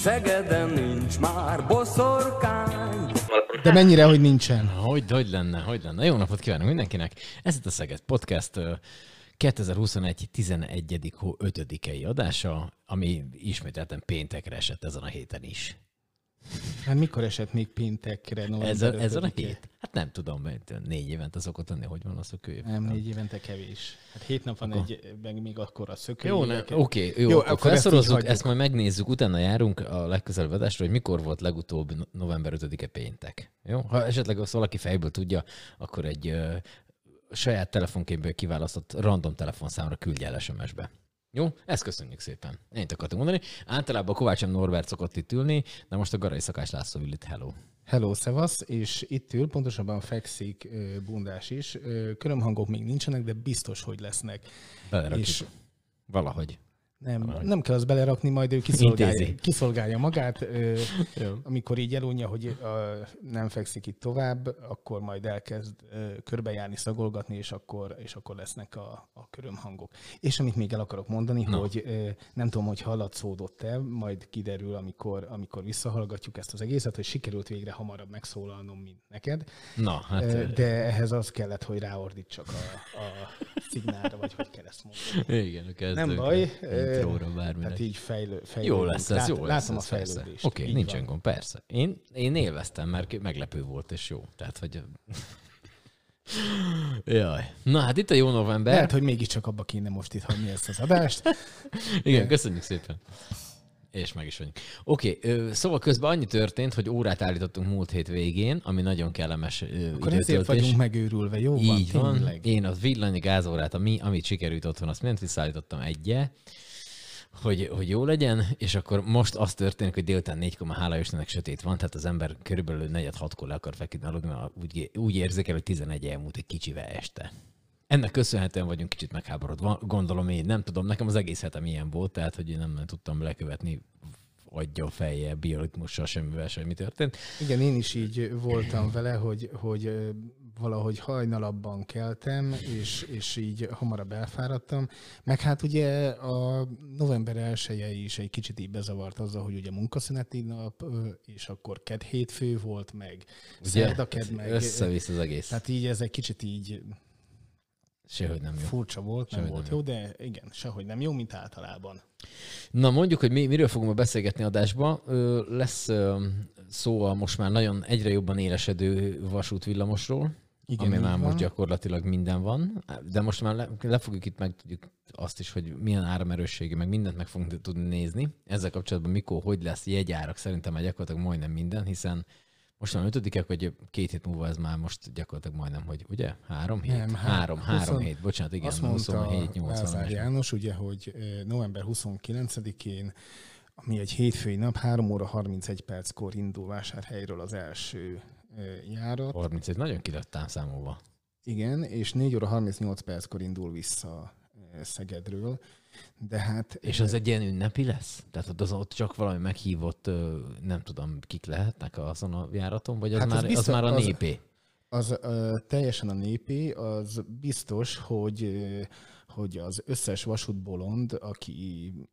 Szegeden nincs már boszorkány. De mennyire, hogy nincsen? Hogy, hogy lenne, hogy lenne. Jó napot kívánok mindenkinek. Ez itt a Szeged Podcast ö, 2021. 11. hó 5 adása, ami ismételten péntekre esett ezen a héten is. Hát mikor esett még péntekre? Ez a, ez a 5-e? hét? Hát nem tudom, mert négy évente szokott lenni, hogy van a kölyök. Nem, négy évente kevés. Hát hét nap van egy, meg még akkor a szökő. Jó, ne, oké, jó, Jó, jó, akkor akkor ezt felsorozzuk, hagyjuk. ezt majd megnézzük, utána járunk a legközelebb adásra, hogy mikor volt legutóbb no- november 5-e péntek. Jó? Ha esetleg azt valaki fejből tudja, akkor egy ö, saját telefonképből kiválasztott random telefonszámra küldje el SMS-be. Jó? Ezt köszönjük szépen. Ennyit akartam mondani. Általában Kovács M. Norbert szokott itt ülni, de most a Garai Szakás László ül itt. Hello. Hello, szevasz, és itt ül, pontosabban fekszik bundás is. Körömhangok még nincsenek, de biztos, hogy lesznek. Belerakjuk. És Valahogy. Nem, nem kell az belerakni, majd ő kiszolgálja, Intézi. kiszolgálja magát. Ö, amikor így elunja, hogy ö, nem fekszik itt tovább, akkor majd elkezd ö, körbejárni, szagolgatni, és akkor, és akkor lesznek a, a körömhangok. És amit még el akarok mondani, Na. hogy ö, nem tudom, hogy hallatszódott-e, majd kiderül, amikor, amikor visszahallgatjuk ezt az egészet, hogy sikerült végre hamarabb megszólalnom, mint neked. Na, hát ö, De ehhez az kellett, hogy ráordítsak a, a szignálra, vagy hogy kell ezt mondani. igen, a kezdők. Nem baj. Intróra bárminek. Tehát így fejlő, fejlődünk. Jó lesz ez, jó lesz Látom ez, a fejlődést. Oké, Így nincsen gond, persze. Én, én élveztem, mert meglepő volt, és jó. Tehát, hogy... Jaj. Na hát itt a jó november. Lehet, hogy mégiscsak abba kéne most itt hagyni ezt az adást. Igen, köszönjük szépen. És meg is vagyunk. Oké, ö, szóval közben annyi történt, hogy órát állítottunk múlt hét végén, ami nagyon kellemes Akkor ezért vagyunk megőrülve, jó van? Így van. tényleg. Én az villanyi gázórát, ami, amit sikerült otthon, azt mindent visszaállítottam egyje, hogy, hogy jó legyen, és akkor most az történik, hogy délután 4, hála Istennek sötét van, tehát az ember körülbelül negyed hatkor le akar feküdni aludni, mert úgy, úgy érzékel, hogy 11 elmúlt egy kicsivel este. Ennek köszönhetően vagyunk kicsit megháborodva. Gondolom én, nem tudom, nekem az egész hetem ilyen volt, tehát hogy én nem tudtam lekövetni adja fejjel, bioritmussal, semmivel sem, mi történt. Igen, én is így voltam vele, hogy, hogy valahogy hajnalabban keltem, és, és így hamarabb elfáradtam. Meg hát ugye a november 1 is egy kicsit így bezavart azzal, hogy ugye munkaszüneti nap, és akkor ked hétfő volt, meg szerda ked, meg... Összevisz az egész. Tehát így ez egy kicsit így Sehogy nem jó. furcsa volt, nem Sehogy volt nem jó, de igen, sehogy nem jó, mint általában. Na mondjuk, hogy mi, miről fogunk beszélgetni adásba. Ö, Lesz ö, szó a most már nagyon egyre jobban élesedő vasútvillamosról, Igen, ami már van. most gyakorlatilag minden van, de most már le, le fogjuk itt meg tudjuk azt is, hogy milyen áramerőssége, meg mindent meg fogunk tudni nézni. Ezzel kapcsolatban mikor, hogy lesz jegyárak, szerintem már gyakorlatilag majdnem minden, hiszen most már ötödikek, hogy két hét múlva ez már most gyakorlatilag majdnem, hogy ugye? Három hét? Nem, há- három, három 20 hét, bocsánat, igen, Azt mondta 27, 80 Lázár János, ugye, hogy november 29-én, ami egy hétfői nap, 3 óra 31 perckor indul vásárhelyről az első járat. 31, nagyon ki lett számolva. Igen, és 4 óra 38 perckor indul vissza Szegedről. De hát... És az egy ilyen ünnepi lesz? Tehát ott, az, ott csak valami meghívott, nem tudom, kik lehetnek azon a járaton, vagy az, Hát az már, az biztos- már a az- népé? Az ö, teljesen a népé, az biztos, hogy ö, hogy az összes vasútbolond, aki él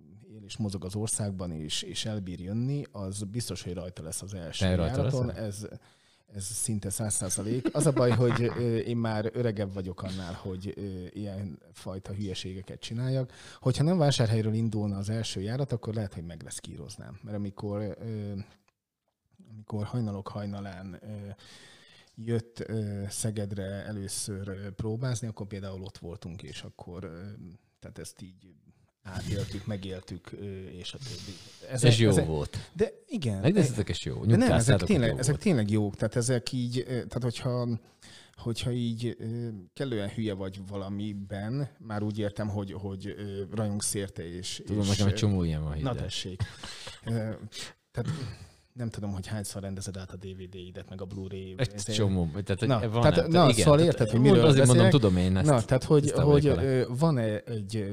és mozog az országban és, és elbír jönni, az biztos, hogy rajta lesz az első Te járaton. Ez, ez szinte száz százalék. Az a baj, hogy én már öregebb vagyok annál, hogy ilyen fajta hülyeségeket csináljak. Hogyha nem vásárhelyről indulna az első járat, akkor lehet, hogy meg lesz kíroznám. Mert amikor, amikor hajnalok hajnalán jött Szegedre először próbázni, akkor például ott voltunk, és akkor tehát ezt így átéltük, megéltük, és a többi. Ez jó volt. De igen. Megnéztetek, és jó. De nem, ezek tényleg, jó ezek volt. tényleg jók. Tehát ezek így, tehát hogyha hogyha így kellően hülye vagy valamiben, már úgy értem, hogy, hogy rajongsz érte, és... Tudom, és, nekem egy csomó ilyen van, Na tessék. Tehát nem tudom, hogy hányszor rendezed át a DVD-idet, meg a Blu-ray. Egy csomó. Tehát, Na, van tehát- nem- na, igen, szóval tehát érted, hogy miről Azért mondom, beszélek? tudom én ezt. Na, tehát hogy, hogy van-e egy,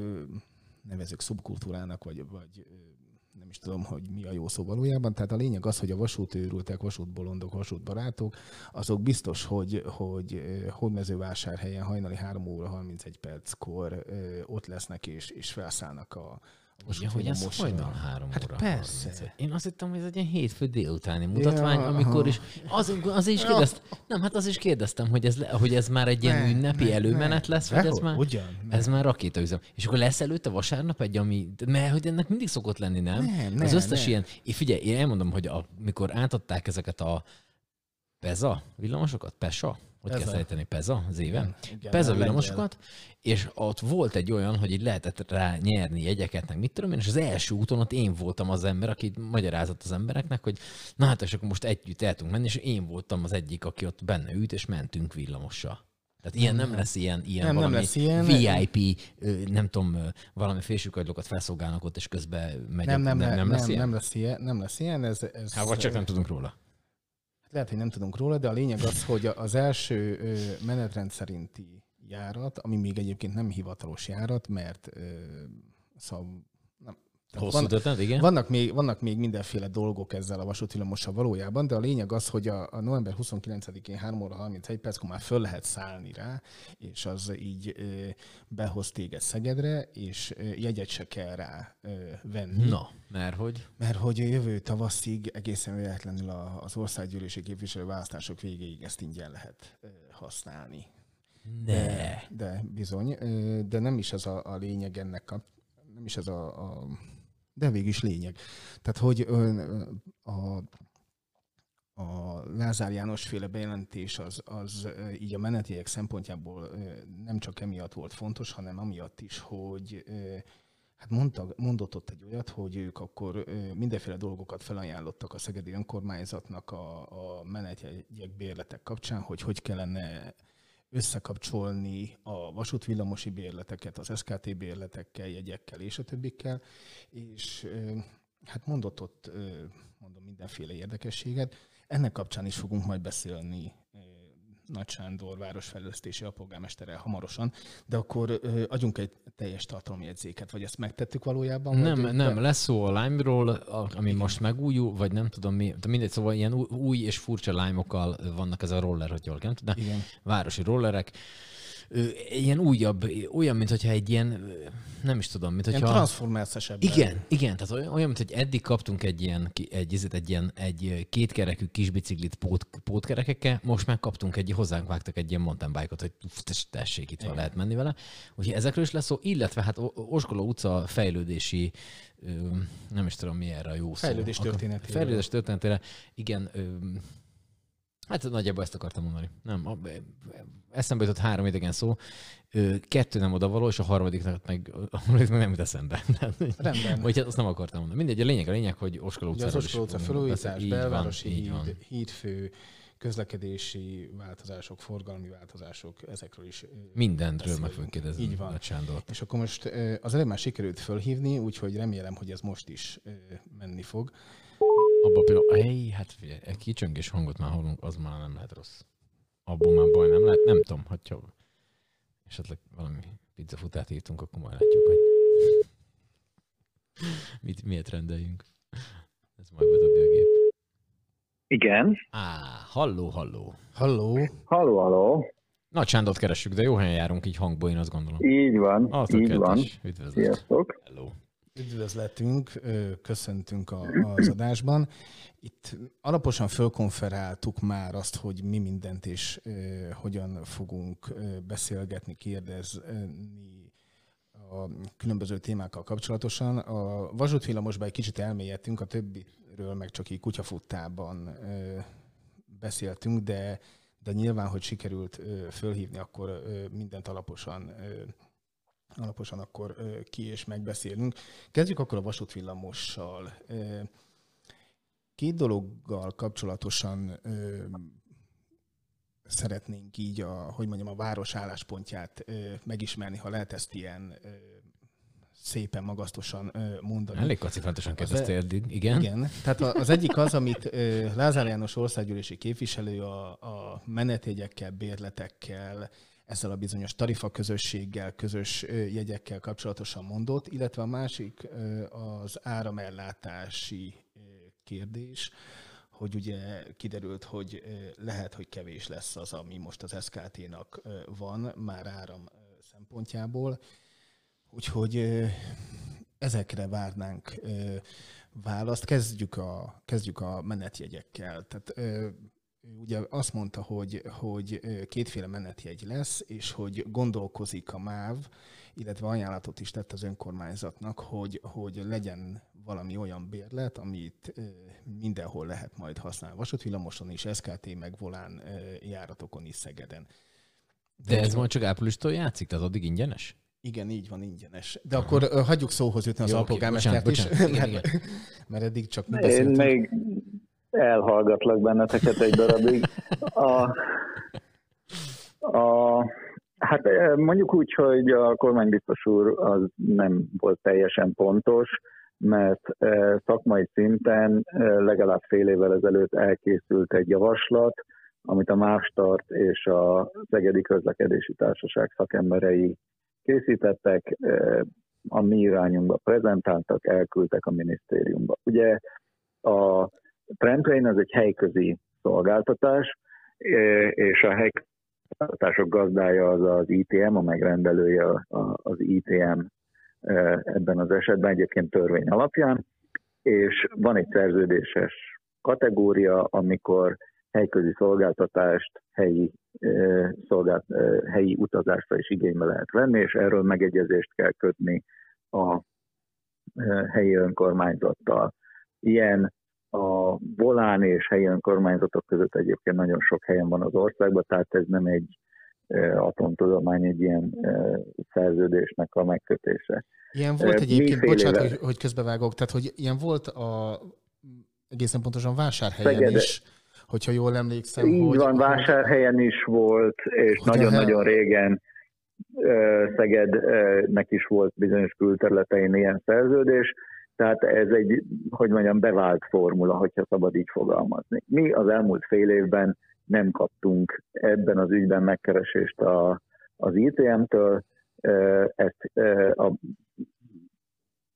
nevezük szubkultúrának, vagy, vagy nem is tudom, hogy mi a jó szó valójában. Tehát a lényeg az, hogy a vasútőrültek, vasútbolondok, vasútbarátok, azok biztos, hogy, hogy hódmezővásárhelyen hajnali 3 óra 31 perckor ott lesznek és, és felszállnak a, a Ja, hogy ez hajnal három Hát óra. persze. 31. Én azt hittem, hogy ez egy ilyen hétfő délutáni mutatvány, Ja, amikor is, az, az is kérdeztem, nem, hát az is kérdeztem, hogy ez, hogy ez már egy ilyen Ne, ünnepi ne, előmenet ne. lesz, vagy ez már, ugyan, ne. ez már rakétaüzem. És akkor lesz előtte vasárnap egy, ami, mert hogy ennek mindig szokott lenni, nem? Az ne, összes ne. ilyen, én figyelj, én elmondom, hogy amikor átadták ezeket a Peza villamosokat, Pesa, hogy kell Peza. szejteni, Peza az éven? Igen, Peza villamosokat, és ott volt egy olyan, hogy így lehetett rá nyerni jegyeket, meg mit tudom én, és az első úton ott én voltam az ember, aki magyarázott az embereknek, hogy na hát, és akkor most együtt el tudunk menni, és én voltam az egyik, aki ott benne ült, és mentünk villamossal. Tehát ilyen nem lesz ilyen, ilyen Nem, nem valami lesz ilyen. VIP, nem tudom, valami fésűkagylókat felszolgálnak ott, és közben megy. Nem, nem, nem, nem, lesz nem, ilyen? nem lesz ilyen. Nem lesz ilyen ez, ez, Hát, vagy csak nem tudunk róla. Lehet, hogy nem tudunk róla, de a lényeg az, hogy az első menetrend szerinti járat, ami még egyébként nem hivatalos járat, mert szóval Hosszú történet, igen? vannak, még, vannak még mindenféle dolgok ezzel a vasútvillamossal valójában, de a lényeg az, hogy a, a november 29-én 3 óra 31 perckor már föl lehet szállni rá, és az így ö, behoz téged Szegedre, és ö, jegyet se kell rá ö, venni. Na, mert hogy? Mert hogy a jövő tavaszig egészen véletlenül a- az országgyűlési képviselő választások végéig ezt ingyen lehet ö, használni. Ne. De bizony, ö, de nem is ez a, a lényeg ennek a, nem is ez a, a de végig is lényeg. Tehát, hogy a, a Lázár János féle bejelentés az, az így a menetjegyek szempontjából nem csak emiatt volt fontos, hanem amiatt is, hogy Hát mondta, mondott ott egy olyat, hogy ők akkor mindenféle dolgokat felajánlottak a Szegedi Önkormányzatnak a, a menetjegyek bérletek kapcsán, hogy hogy kellene összekapcsolni a vasútvillamosi bérleteket, az SKT bérletekkel, jegyekkel és a többikkel, és hát mondott ott, mondom, mindenféle érdekességet. Ennek kapcsán is fogunk majd beszélni Nagy Sándor városfejlesztési alpolgármesterrel hamarosan, de akkor adjunk egy teljes tartalomjegyzéket, vagy ezt megtettük valójában? Nem, vagy, nem, lesz szó a Lime-ról, ami most megújul, vagy nem tudom mi, de mindegy, szóval ilyen új- és furcsa lime-okkal vannak ez a roller, hogy jól nem tudom, Igen. városi rollerek. Ilyen újabb, olyan, mint hogyha egy ilyen, nem is tudom, mint hogyha... transformers Igen, igen, tehát olyan, olyan, mint hogy eddig kaptunk egy ilyen, egy, egy, ilyen egy kétkerekű kis biciklit pót, pótkerekekkel, most meg kaptunk egy, hozzánk vágtak egy ilyen mountain bike-ot, hogy tessék, itt van, lehet menni vele. Úgyhogy ezekről is lesz szó, illetve hát Oskoló utca fejlődési, nem is tudom mi erre a jó szó. Fejlődés Akkor- történetéről. Fejlődés történetére, igen, Hát nagyjából ezt akartam mondani. Nem, eszembe jutott három idegen szó, kettő nem odavaló, és a harmadiknak meg, a harmadik meg nem jut eszembe. Rendben. Vagy hát azt nem akartam mondani. Mindegy, a lényeg a lényeg, hogy Oskoló Ugye utcáról az is Oskoló utca felújítás, belvárosi van. híd, hídfő, közlekedési változások, forgalmi változások, ezekről is. ö, Mindenről meg fogunk kérdezni. Így van. Nagy Sándort. És akkor most az előbb már sikerült fölhívni, úgyhogy remélem, hogy ez most is menni fog. Abban a pillanatban, hey, hát figyelj, egy kicsöngés hangot már hallunk, az már nem lehet rossz. Abból már baj nem lehet, nem tudom, hogyha esetleg valami pizzafutát írtunk, akkor majd látjuk, hogy mit, miért rendeljünk. Ez majd bedobja a gép. Igen. Á, halló, halló. Halló, Halló, halló. Nagy Sándort keressük, de jó helyen járunk így hangból, én azt gondolom. Így van, Ah, így van. Üdvözlet. Sziasztok. Hello. Üdvözletünk, köszöntünk az adásban. Itt alaposan fölkonferáltuk már azt, hogy mi mindent és hogyan fogunk beszélgetni, kérdezni a különböző témákkal kapcsolatosan. A vasútvillamosban egy kicsit elmélyedtünk, a többiről meg csak így kutyafuttában beszéltünk, de, de nyilván, hogy sikerült fölhívni, akkor mindent alaposan alaposan akkor ki és megbeszélünk. Kezdjük akkor a vasútvillamossal. Két dologgal kapcsolatosan szeretnénk így a, hogy mondjam, a város álláspontját megismerni, ha lehet ezt ilyen szépen magasztosan mondani. Elég kacifántosan kérdeztél e- eddig, igen. Igen, tehát az egyik az, amit Lázár János országgyűlési képviselő a, a menetjegyekkel, bérletekkel, ezzel a bizonyos tarifa közösséggel, közös jegyekkel kapcsolatosan mondott, illetve a másik az áramellátási kérdés, hogy ugye kiderült, hogy lehet, hogy kevés lesz az, ami most az SKT-nak van, már áram szempontjából. Úgyhogy ezekre várnánk választ. Kezdjük a, kezdjük a menetjegyekkel. Tehát ugye azt mondta, hogy, hogy kétféle menetjegy lesz, és hogy gondolkozik a MÁV, illetve ajánlatot is tett az önkormányzatnak, hogy, hogy legyen valami olyan bérlet, amit mindenhol lehet majd használni. Vasútvillamoson is, SKT meg volán járatokon is Szegeden. De ez majd csak áprilistól játszik, tehát addig ingyenes? Igen, így van, ingyenes. De akkor ö, hagyjuk szóhoz jutni az alpolgármestert is, bocsánat, bocsánat. Igen, mert, mert eddig csak mi Én még elhallgatlak benneteket egy darabig. A, a, hát eh, mondjuk úgy, hogy a kormánybiztos úr az nem volt teljesen pontos, mert eh, szakmai szinten eh, legalább fél évvel ezelőtt elkészült egy javaslat, amit a Mávstart és a Szegedi Közlekedési Társaság szakemberei készítettek, a mi irányunkba prezentáltak, elküldtek a minisztériumba. Ugye a Trendtrain az egy helyközi szolgáltatás, eh, és a helyszolgáltatások gazdája az az ITM, a megrendelője az ITM eh, ebben az esetben egyébként törvény alapján, és van egy szerződéses kategória, amikor helyközi szolgáltatást, helyi, szolgált, helyi utazásra is igénybe lehet venni, és erről megegyezést kell kötni a helyi önkormányzattal. Ilyen a volán és helyi önkormányzatok között egyébként nagyon sok helyen van az országban, tehát ez nem egy atomtudomány, egy ilyen szerződésnek a megkötése. Ilyen volt egyébként, mi fél bocsánat, éve- hogy, hogy közbevágok, tehát hogy ilyen volt a egészen pontosan vásárhelyen Szegede- is, hogyha jól emlékszem. Így hogy, van, vásárhelyen is volt, és nagyon-nagyon régen Szegednek is volt bizonyos külterületein ilyen szerződés, tehát ez egy, hogy mondjam, bevált formula, hogyha szabad így fogalmazni. Mi az elmúlt fél évben nem kaptunk ebben az ügyben megkeresést a, az ITM-től, ezt a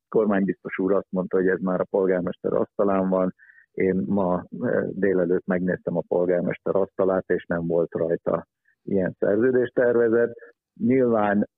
kormánybiztos úr azt mondta, hogy ez már a polgármester asztalán van, én ma délelőtt megnéztem a polgármester asztalát, és nem volt rajta ilyen szerződéstervezet. Nyilván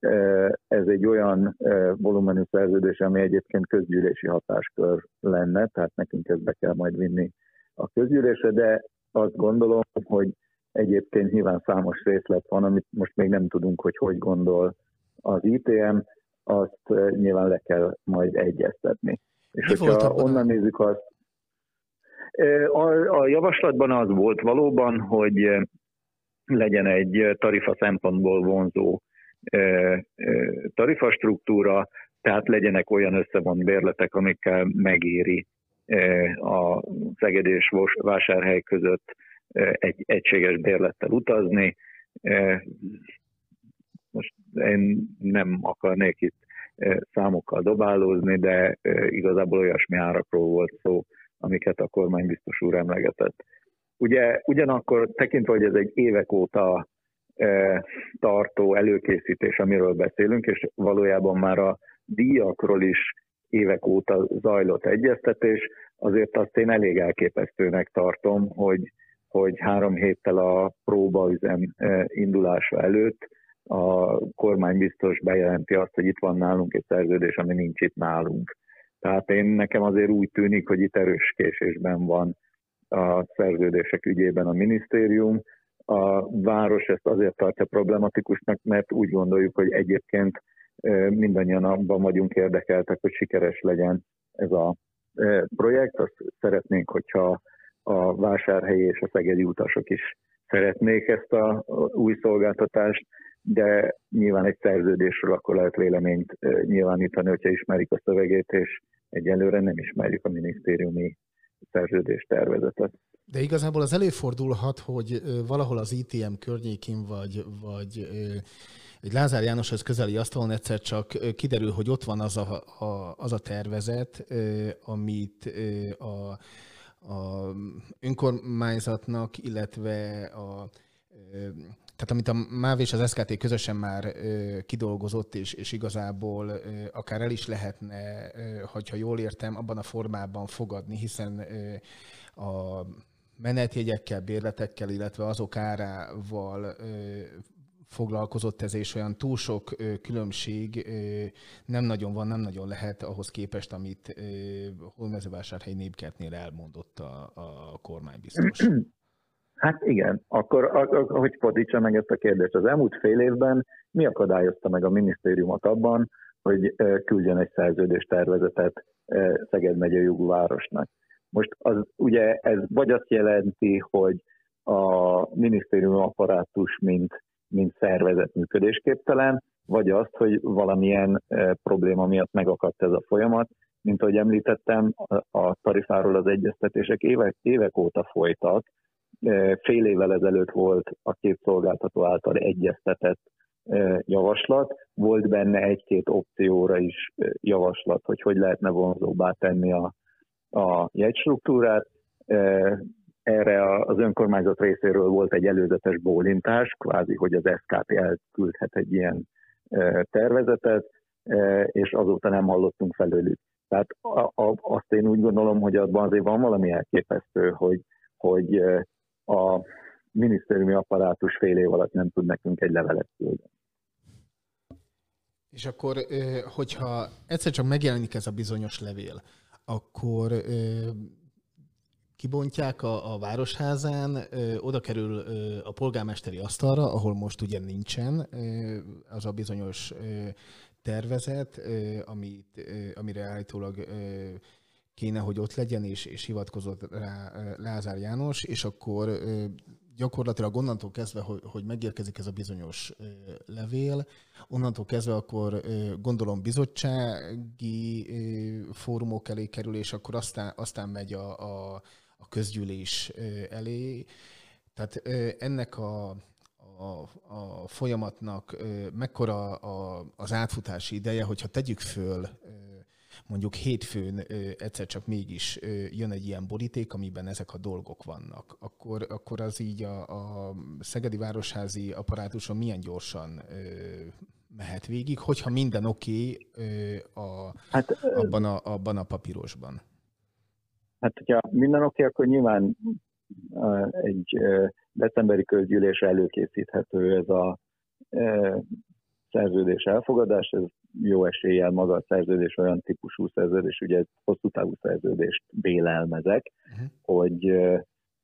ez egy olyan volumenű szerződés, ami egyébként közgyűlési hatáskör lenne, tehát nekünk ezt be kell majd vinni a közgyűlésre, de azt gondolom, hogy egyébként nyilván számos részlet van, amit most még nem tudunk, hogy hogy gondol az ITM, azt nyilván le kell majd egyeztetni. És Mi hogyha onnan nézzük azt, a, a javaslatban az volt valóban, hogy legyen egy tarifa szempontból vonzó tarifastruktúra, tehát legyenek olyan összevont bérletek, amikkel megéri a Szeged és Vásárhely között egy egységes bérlettel utazni. Most én nem akarnék itt számokkal dobálózni, de igazából olyasmi árakról volt szó, amiket a kormánybiztos úr emlegetett. Ugye ugyanakkor tekintve, hogy ez egy évek óta tartó előkészítés, amiről beszélünk, és valójában már a díjakról is évek óta zajlott egyeztetés, azért azt én elég elképesztőnek tartom, hogy, hogy három héttel a próbaüzem indulása előtt a kormány biztos bejelenti azt, hogy itt van nálunk egy szerződés, ami nincs itt nálunk. Tehát én nekem azért úgy tűnik, hogy itt erős késésben van a szerződések ügyében a minisztérium. A város ezt azért tartja problematikusnak, mert úgy gondoljuk, hogy egyébként mindannyian abban vagyunk érdekeltek, hogy sikeres legyen ez a projekt. Azt szeretnénk, hogyha a vásárhelyi és a szegedi utasok is szeretnék ezt a új szolgáltatást, de nyilván egy szerződésről akkor lehet véleményt nyilvánítani, hogyha ismerik a szövegét, és egyelőre nem ismerjük a minisztériumi szerződés tervezetet. De igazából az előfordulhat, hogy valahol az ITM környékén, vagy, vagy egy Lázár Jánoshoz közeli asztalon egyszer csak kiderül, hogy ott van az a, a, az a tervezet, amit a, a önkormányzatnak, illetve a tehát amit a MÁV és az SKT közösen már kidolgozott, és, és igazából akár el is lehetne, hogyha jól értem, abban a formában fogadni, hiszen a menetjegyekkel, bérletekkel, illetve azok árával foglalkozott ez, és olyan túl sok különbség nem nagyon van, nem nagyon lehet ahhoz képest, amit Holmezővásárhely népkertnél elmondott a, a kormány biztos. Hát igen, akkor hogy fordítsa meg ezt a kérdést. Az elmúlt fél évben mi akadályozta meg a minisztériumot abban, hogy küldjön egy szerződés tervezetet Szeged megye jogú városnak. Most az, ugye ez vagy azt jelenti, hogy a minisztérium apparátus, mint, mint szervezet működésképtelen, vagy azt, hogy valamilyen e, probléma miatt megakadt ez a folyamat. Mint ahogy említettem, a tarifáról az egyeztetések évek, évek óta folytak. E, fél évvel ezelőtt volt a két szolgáltató által egyeztetett e, javaslat. Volt benne egy-két opcióra is javaslat, hogy hogy lehetne vonzóbbá tenni a, a jegystruktúrát. Erre az önkormányzat részéről volt egy előzetes bólintás, kvázi, hogy az SKP elküldhet egy ilyen tervezetet, és azóta nem hallottunk felőlük. Tehát azt én úgy gondolom, hogy abban azért van valami elképesztő, hogy, hogy a minisztériumi apparátus fél év alatt nem tud nekünk egy levelet küldeni. És akkor, hogyha egyszer csak megjelenik ez a bizonyos levél, akkor ö, kibontják a, a városházán, ö, oda kerül ö, a polgármesteri asztalra, ahol most ugye nincsen ö, az a bizonyos ö, tervezet, ö, amit, ö, amire állítólag ö, kéne, hogy ott legyen, és, és hivatkozott rá Lázár János, és akkor gyakorlatilag onnantól kezdve, hogy, hogy megérkezik ez a bizonyos levél, onnantól kezdve akkor gondolom bizottsági fórumok elé kerül, és akkor aztán, aztán megy a, a, a közgyűlés elé. Tehát ennek a, a, a folyamatnak mekkora a, az átfutási ideje, hogyha tegyük föl mondjuk hétfőn egyszer csak mégis jön egy ilyen boríték, amiben ezek a dolgok vannak, akkor, akkor az így a, a Szegedi Városházi apparátuson milyen gyorsan mehet végig, hogyha minden oké okay, a, hát, abban, a, abban a papírosban? Hát, hogyha minden oké, okay, akkor nyilván egy decemberi közgyűlésre előkészíthető ez a szerződés elfogadás, ez jó eséllyel maga a szerződés olyan típusú szerződés, ugye hosszú távú szerződést bélelmezek, uh-huh. hogy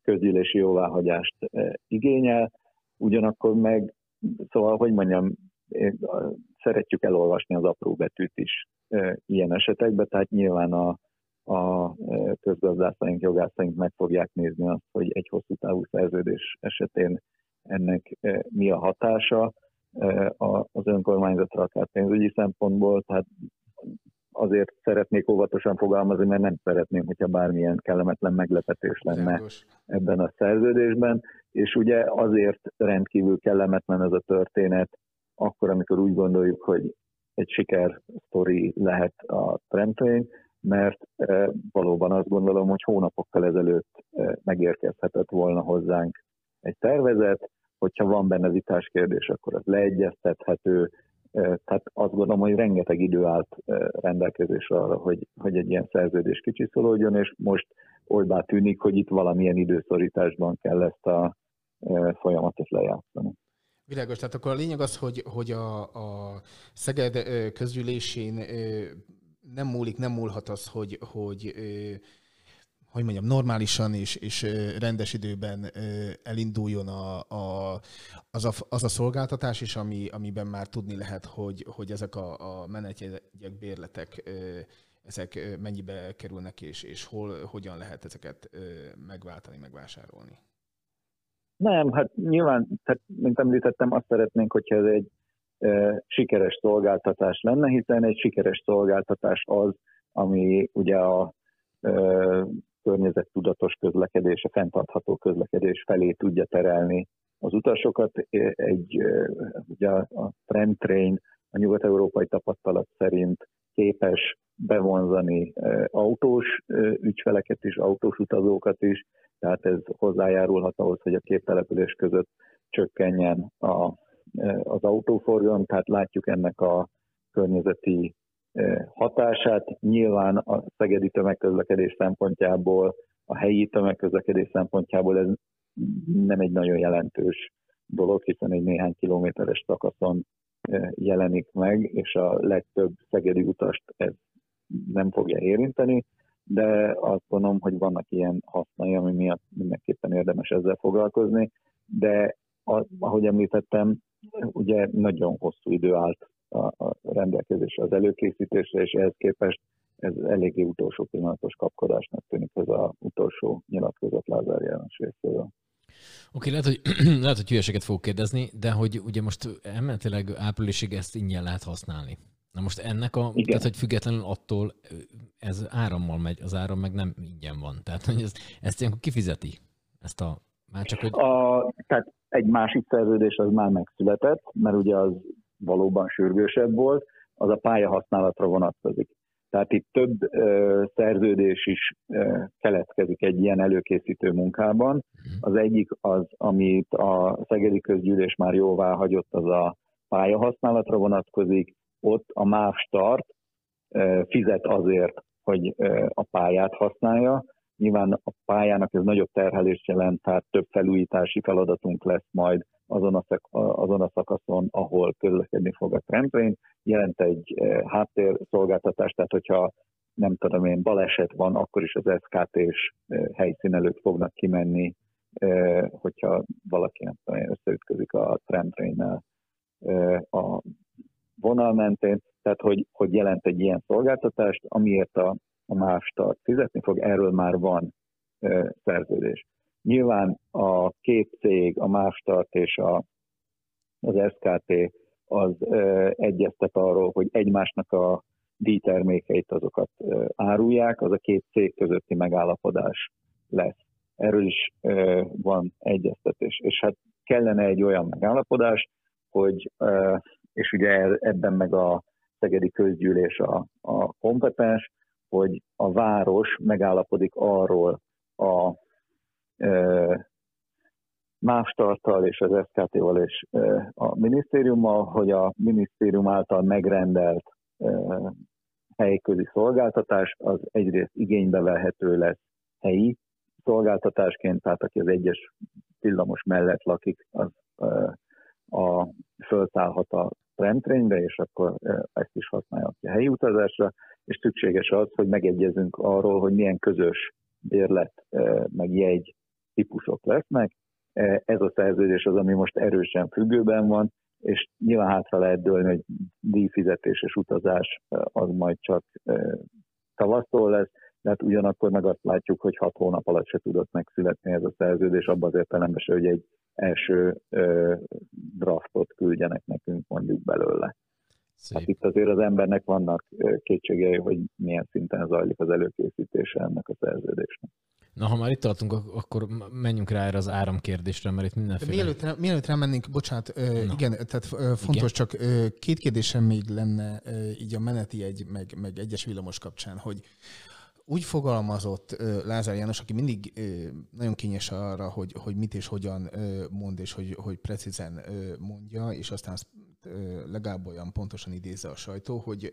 közgyűlési jóváhagyást igényel, ugyanakkor meg, szóval, hogy mondjam, szeretjük elolvasni az apró betűt is ilyen esetekben, tehát nyilván a, a közgazdászaink, jogászaink meg fogják nézni azt, hogy egy hosszú távú szerződés esetén ennek mi a hatása, az önkormányzatra, akár pénzügyi szempontból, tehát azért szeretnék óvatosan fogalmazni, mert nem szeretném, hogyha bármilyen kellemetlen meglepetés lenne ebben a szerződésben, és ugye azért rendkívül kellemetlen ez a történet, akkor, amikor úgy gondoljuk, hogy egy siker sztori lehet a trendtrain, mert valóban azt gondolom, hogy hónapokkal ezelőtt megérkezhetett volna hozzánk egy tervezet, hogyha van benne vitás kérdés, akkor az leegyeztethető, tehát azt gondolom, hogy rengeteg idő állt rendelkezésre arra, hogy, hogy egy ilyen szerződés kicsiszolódjon, és most olybá tűnik, hogy itt valamilyen időszorításban kell ezt a folyamatot lejátszani. Világos, tehát akkor a lényeg az, hogy, hogy a, a Szeged közgyűlésén nem múlik, nem múlhat az, hogy, hogy hogy mondjam, normálisan és, és rendes időben elinduljon a, a, az, a, az a szolgáltatás is, ami, amiben már tudni lehet, hogy, hogy ezek a, a menetjegyek, bérletek, ezek mennyibe kerülnek, és, és hol, hogyan lehet ezeket megváltani, megvásárolni. Nem, hát nyilván, tehát, mint említettem, azt szeretnénk, hogyha ez egy e, sikeres szolgáltatás lenne, hiszen egy sikeres szolgáltatás az, ami ugye a e, környezettudatos közlekedés, a fenntartható közlekedés felé tudja terelni az utasokat. Egy, ugye a Tram Train a nyugat-európai tapasztalat szerint képes bevonzani autós ügyfeleket is, autós utazókat is, tehát ez hozzájárulhat ahhoz, hogy a két település között csökkenjen a, az autóforgalom, tehát látjuk ennek a környezeti hatását. Nyilván a szegedi tömegközlekedés szempontjából, a helyi tömegközlekedés szempontjából ez nem egy nagyon jelentős dolog, hiszen egy néhány kilométeres szakaszon jelenik meg, és a legtöbb szegedi utast ez nem fogja érinteni, de azt gondolom, hogy vannak ilyen hasznai, ami miatt mindenképpen érdemes ezzel foglalkozni, de ahogy említettem, ugye nagyon hosszú idő állt a, rendelkezésre az előkészítésre, és ehhez képest ez eléggé utolsó pillanatos kapkodásnak tűnik ez az utolsó nyilatkozat Lázár János részéről. Oké, lehet, hogy, lehet, hogy hülyeséget fogok kérdezni, de hogy ugye most emeletileg áprilisig ezt ingyen lehet használni. Na most ennek a, Igen. tehát hogy függetlenül attól ez árammal megy, az áram meg nem ingyen van. Tehát hogy ez, ezt ilyenkor kifizeti? Ezt a, már csak, hogy... A, tehát egy másik szerződés az már megszületett, mert ugye az valóban sürgősebb volt, az a pálya használatra vonatkozik. Tehát itt több ö, szerződés is ö, keletkezik egy ilyen előkészítő munkában. Az egyik az, amit a Szegedi Közgyűlés már jóvá hagyott, az a pályahasználatra vonatkozik. Ott a MÁV Start ö, fizet azért, hogy ö, a pályát használja. Nyilván a pályának ez nagyobb terhelést jelent, tehát több felújítási feladatunk lesz majd azon a, szak, azon a szakaszon, ahol közlekedni fog a tramtrain, jelent egy eh, háttérszolgáltatást, tehát hogyha nem tudom én, baleset van, akkor is az SKT-s eh, helyszín előtt fognak kimenni, eh, hogyha valaki nem tudom én, összeütközik a tramtrainnel a vonal mentén, tehát hogy, hogy jelent egy ilyen szolgáltatást, amiért a, a MÁV start fizetni fog, erről már van szerződés. Nyilván a két cég, a Mávstart és a, az SKT az ö, egyeztet arról, hogy egymásnak a díjtermékeit azokat ö, árulják, az a két cég közötti megállapodás lesz. Erről is ö, van egyeztetés. És hát kellene egy olyan megállapodás, hogy, ö, és ugye ebben meg a Szegedi Közgyűlés a, a kompetens, hogy a város megállapodik arról a más tartal és az SKT-val és a minisztériummal, hogy a minisztérium által megrendelt helyközi szolgáltatás az egyrészt igénybe vehető lesz helyi szolgáltatásként, tehát aki az egyes villamos mellett lakik, az a, felszállhat a rendtrénybe, és akkor ezt is használja a helyi utazásra, és szükséges az, hogy megegyezünk arról, hogy milyen közös bérlet, meg jegy típusok lesznek. Ez a szerződés az, ami most erősen függőben van, és nyilván hátra lehet dőlni, hogy díjfizetéses utazás e, az majd csak tavasztól lesz, de hát ugyanakkor meg azt látjuk, hogy hat hónap alatt se tudott megszületni ez a szerződés, abban az értelemben se, hogy egy első draftot küldjenek nekünk mondjuk belőle. Szép. Hát itt azért az embernek vannak kétségei, hogy milyen szinten zajlik az előkészítése ennek a szerződésnek. Na, ha már itt tartunk, akkor menjünk rá erre az áramkérdésre, mert itt mindenféle... Mielőtt, mielőtt rámennénk, bocsánat, Na. igen, tehát fontos, igen. csak két kérdésem még lenne így a meneti egy, meg, meg egyes villamos kapcsán, hogy úgy fogalmazott Lázár János, aki mindig nagyon kényes arra, hogy, hogy mit és hogyan mond, és hogy, hogy precízen mondja, és aztán legalább olyan pontosan idézze a sajtó, hogy,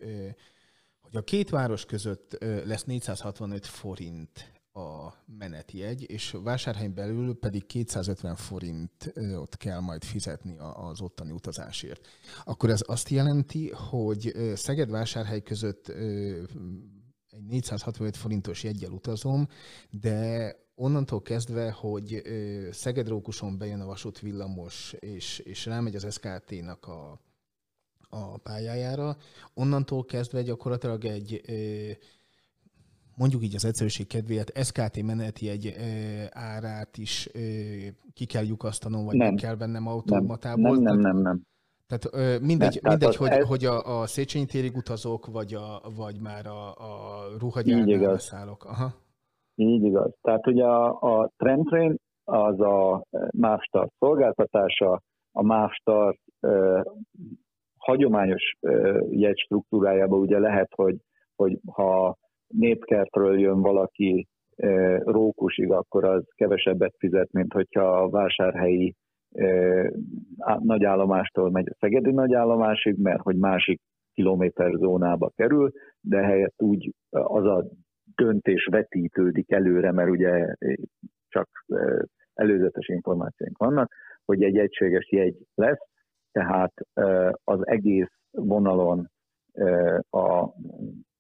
hogy a két város között lesz 465 forint a menetjegy, és vásárhelyen belül pedig 250 forintot kell majd fizetni az ottani utazásért. Akkor ez azt jelenti, hogy Szeged-vásárhely között egy 465 forintos jegyel utazom, de onnantól kezdve, hogy Szeged-Rókuson bejön a vasútvillamos, és, és rámegy az SKT-nak a, a pályájára, onnantól kezdve gyakorlatilag egy mondjuk így az egyszerűség kedvéért SKT meneti egy árát is ki kell lyukasztanom, vagy nem, kell vennem automatából. Nem, nem, nem, nem. Tehát mindegy, nem, mindegy hogy, ez... hogy a, a Széchenyi térig utazok, vagy, a, vagy már a, a ruhagyárnál szállok. Aha. Így igaz. Tehát ugye a, a Tramtrain az a MÁV-start szolgáltatása, a MÁV-start eh, hagyományos eh, jegystruktúrájában ugye lehet, hogy, hogy ha népkertről jön valaki eh, Rókusig, akkor az kevesebbet fizet, mint hogyha a vásárhelyi eh, nagyállomástól megy a Szegedi nagyállomásig, mert hogy másik kilométer zónába kerül, de helyett úgy az a döntés vetítődik előre, mert ugye csak előzetes információink vannak, hogy egy egységes jegy lesz, tehát az egész vonalon a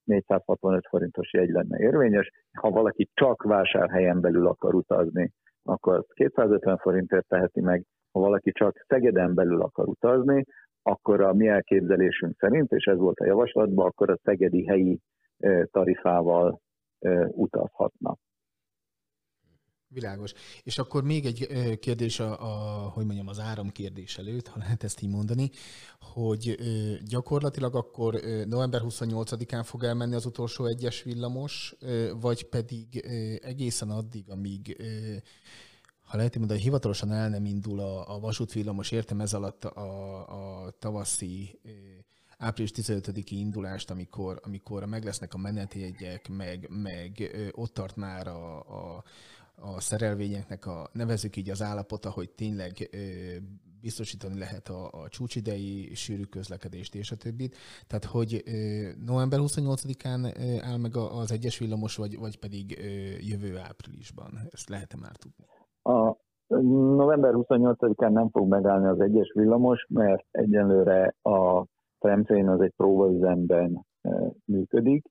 465 forintos jegy lenne érvényes. Ha valaki csak vásárhelyen belül akar utazni, akkor 250 forintért teheti meg. Ha valaki csak Szegeden belül akar utazni, akkor a mi elképzelésünk szerint, és ez volt a javaslatban, akkor a szegedi helyi tarifával utazhatna. Világos. És akkor még egy kérdés, a, a, hogy mondjam, az áram kérdés előtt, ha lehet ezt így mondani, hogy gyakorlatilag akkor november 28-án fog elmenni az utolsó egyes villamos, vagy pedig egészen addig, amíg ha lehet mondani, hivatalosan el nem indul a, a vasútvillamos, értem ez alatt a, a tavaszi április 15-i indulást, amikor, amikor meg lesznek a menetjegyek, meg, meg ott tart már a, a, a szerelvényeknek a, nevezük így az állapota, hogy tényleg biztosítani lehet a, a csúcsidei sűrű közlekedést és a többit. Tehát, hogy november 28-án áll meg az egyes villamos, vagy, vagy pedig jövő áprilisban. Ezt lehet-e már tudni? A november 28-án nem fog megállni az egyes villamos, mert egyenlőre a tramtrain az egy próbaüzemben működik,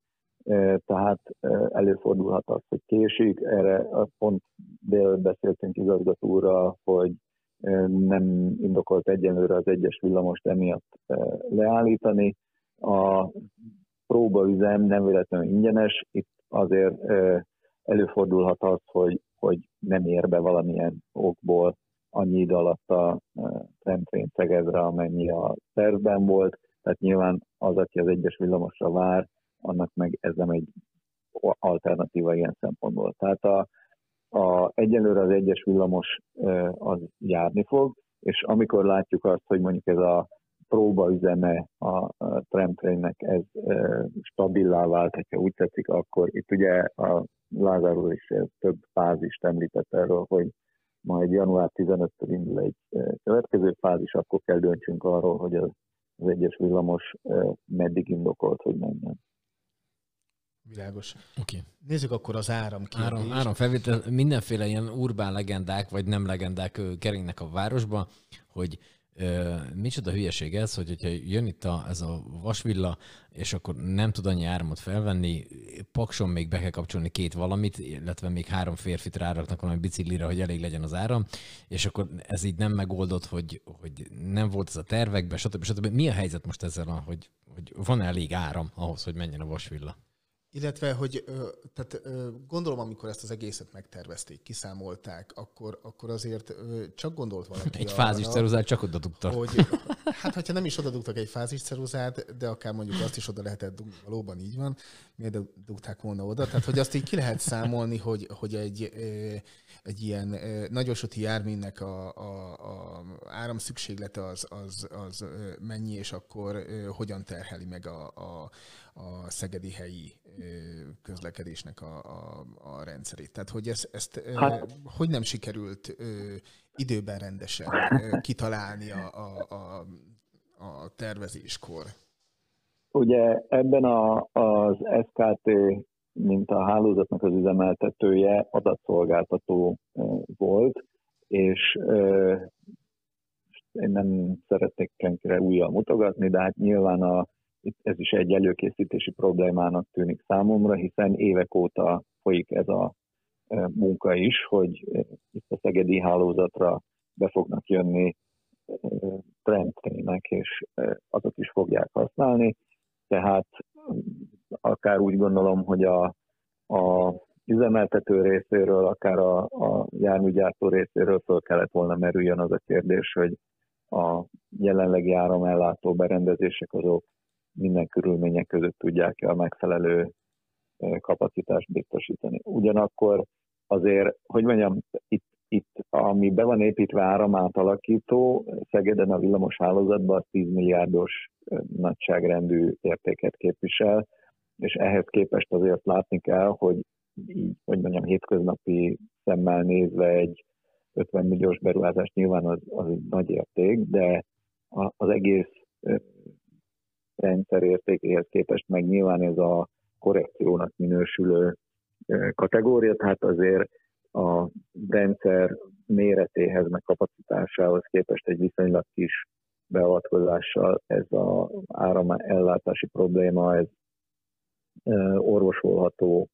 tehát előfordulhat az, hogy késik. Erre pont dél beszéltünk igazgatóra, hogy nem indokolt egyenlőre az egyes villamost emiatt leállítani. A próbaüzem nem véletlenül ingyenes, itt azért előfordulhat az, hogy, hogy nem ér be valamilyen okból annyi idő alatt a tramtrain Szegedre, amennyi a tervben volt, tehát nyilván az, aki az egyes villamosra vár, annak meg ez nem egy alternatíva ilyen szempontból. Tehát a, a, egyelőre az egyes villamos az járni fog, és amikor látjuk azt, hogy mondjuk ez a próbaüzeme a tramtrainnek ez stabilá vált, hogyha úgy tetszik, akkor itt ugye a Lázár úr is több fázist említett erről, hogy majd január 15-től indul egy következő fázis, akkor kell döntsünk arról, hogy az, egyes villamos meddig indokolt, hogy menjen. Világos. Oké. Okay. Nézzük akkor az áram kérdést. Áram, áram felvétel, mindenféle ilyen urbán legendák, vagy nem legendák keringnek a városba, hogy ö, micsoda hülyeség ez, hogy hogyha jön itt a, ez a vasvilla, és akkor nem tud annyi áramot felvenni, pakson még be kell kapcsolni két valamit, illetve még három férfit ráraknak valami biciklire, hogy elég legyen az áram, és akkor ez így nem megoldott, hogy, hogy nem volt ez a tervekben, stb. stb. Mi a helyzet most ezzel, hogy, hogy van elég áram ahhoz, hogy menjen a vasvilla? Illetve, hogy tehát gondolom, amikor ezt az egészet megtervezték, kiszámolták, akkor, akkor azért csak gondolt valaki Egy fázis ceruzát csak oda dugtak. Hogy, hát, hogyha nem is oda dugtak egy fázis ceruzát, de akár mondjuk azt is oda lehetett dugni, valóban így van, miért dugták volna oda. Tehát, hogy azt így ki lehet számolni, hogy, hogy egy, egy ilyen nagyosoti járműnek a, a, a áram szükséglete az, az, az mennyi, és akkor hogyan terheli meg a, a, a szegedi helyi közlekedésnek a, a, a rendszerét. Tehát, hogy ezt, ezt hát, hogy nem sikerült időben rendesen kitalálni a, a, a, a tervezéskor? Ugye ebben a, az SKT, mint a hálózatnak az üzemeltetője, adatszolgáltató volt, és én nem szeretnék senkire újra mutogatni, de hát nyilván a ez is egy előkészítési problémának tűnik számomra, hiszen évek óta folyik ez a e, munka is, hogy e, itt a szegedi hálózatra be fognak jönni e, trendtrének, és azok is fogják használni. Tehát akár úgy gondolom, hogy a, a üzemeltető részéről, akár a, a járműgyártó részéről föl kellett volna merüljön az a kérdés, hogy a jelenlegi áramellátó berendezések azok minden körülmények között tudják a megfelelő kapacitást biztosítani. Ugyanakkor azért, hogy mondjam, itt, itt ami be van építve áramátalakító, Szegeden a villamos hálózatban az 10 milliárdos nagyságrendű értéket képvisel, és ehhez képest azért látni kell, hogy így, hogy mondjam, hétköznapi szemmel nézve egy 50 milliós beruházás nyilván az, az egy nagy érték, de az egész rendszer értékéhez képest meg nyilván ez a korrekciónak minősülő kategória, tehát azért a rendszer méretéhez, meg kapacitásához képest egy viszonylag kis beavatkozással ez az áramellátási probléma, ez orvosolható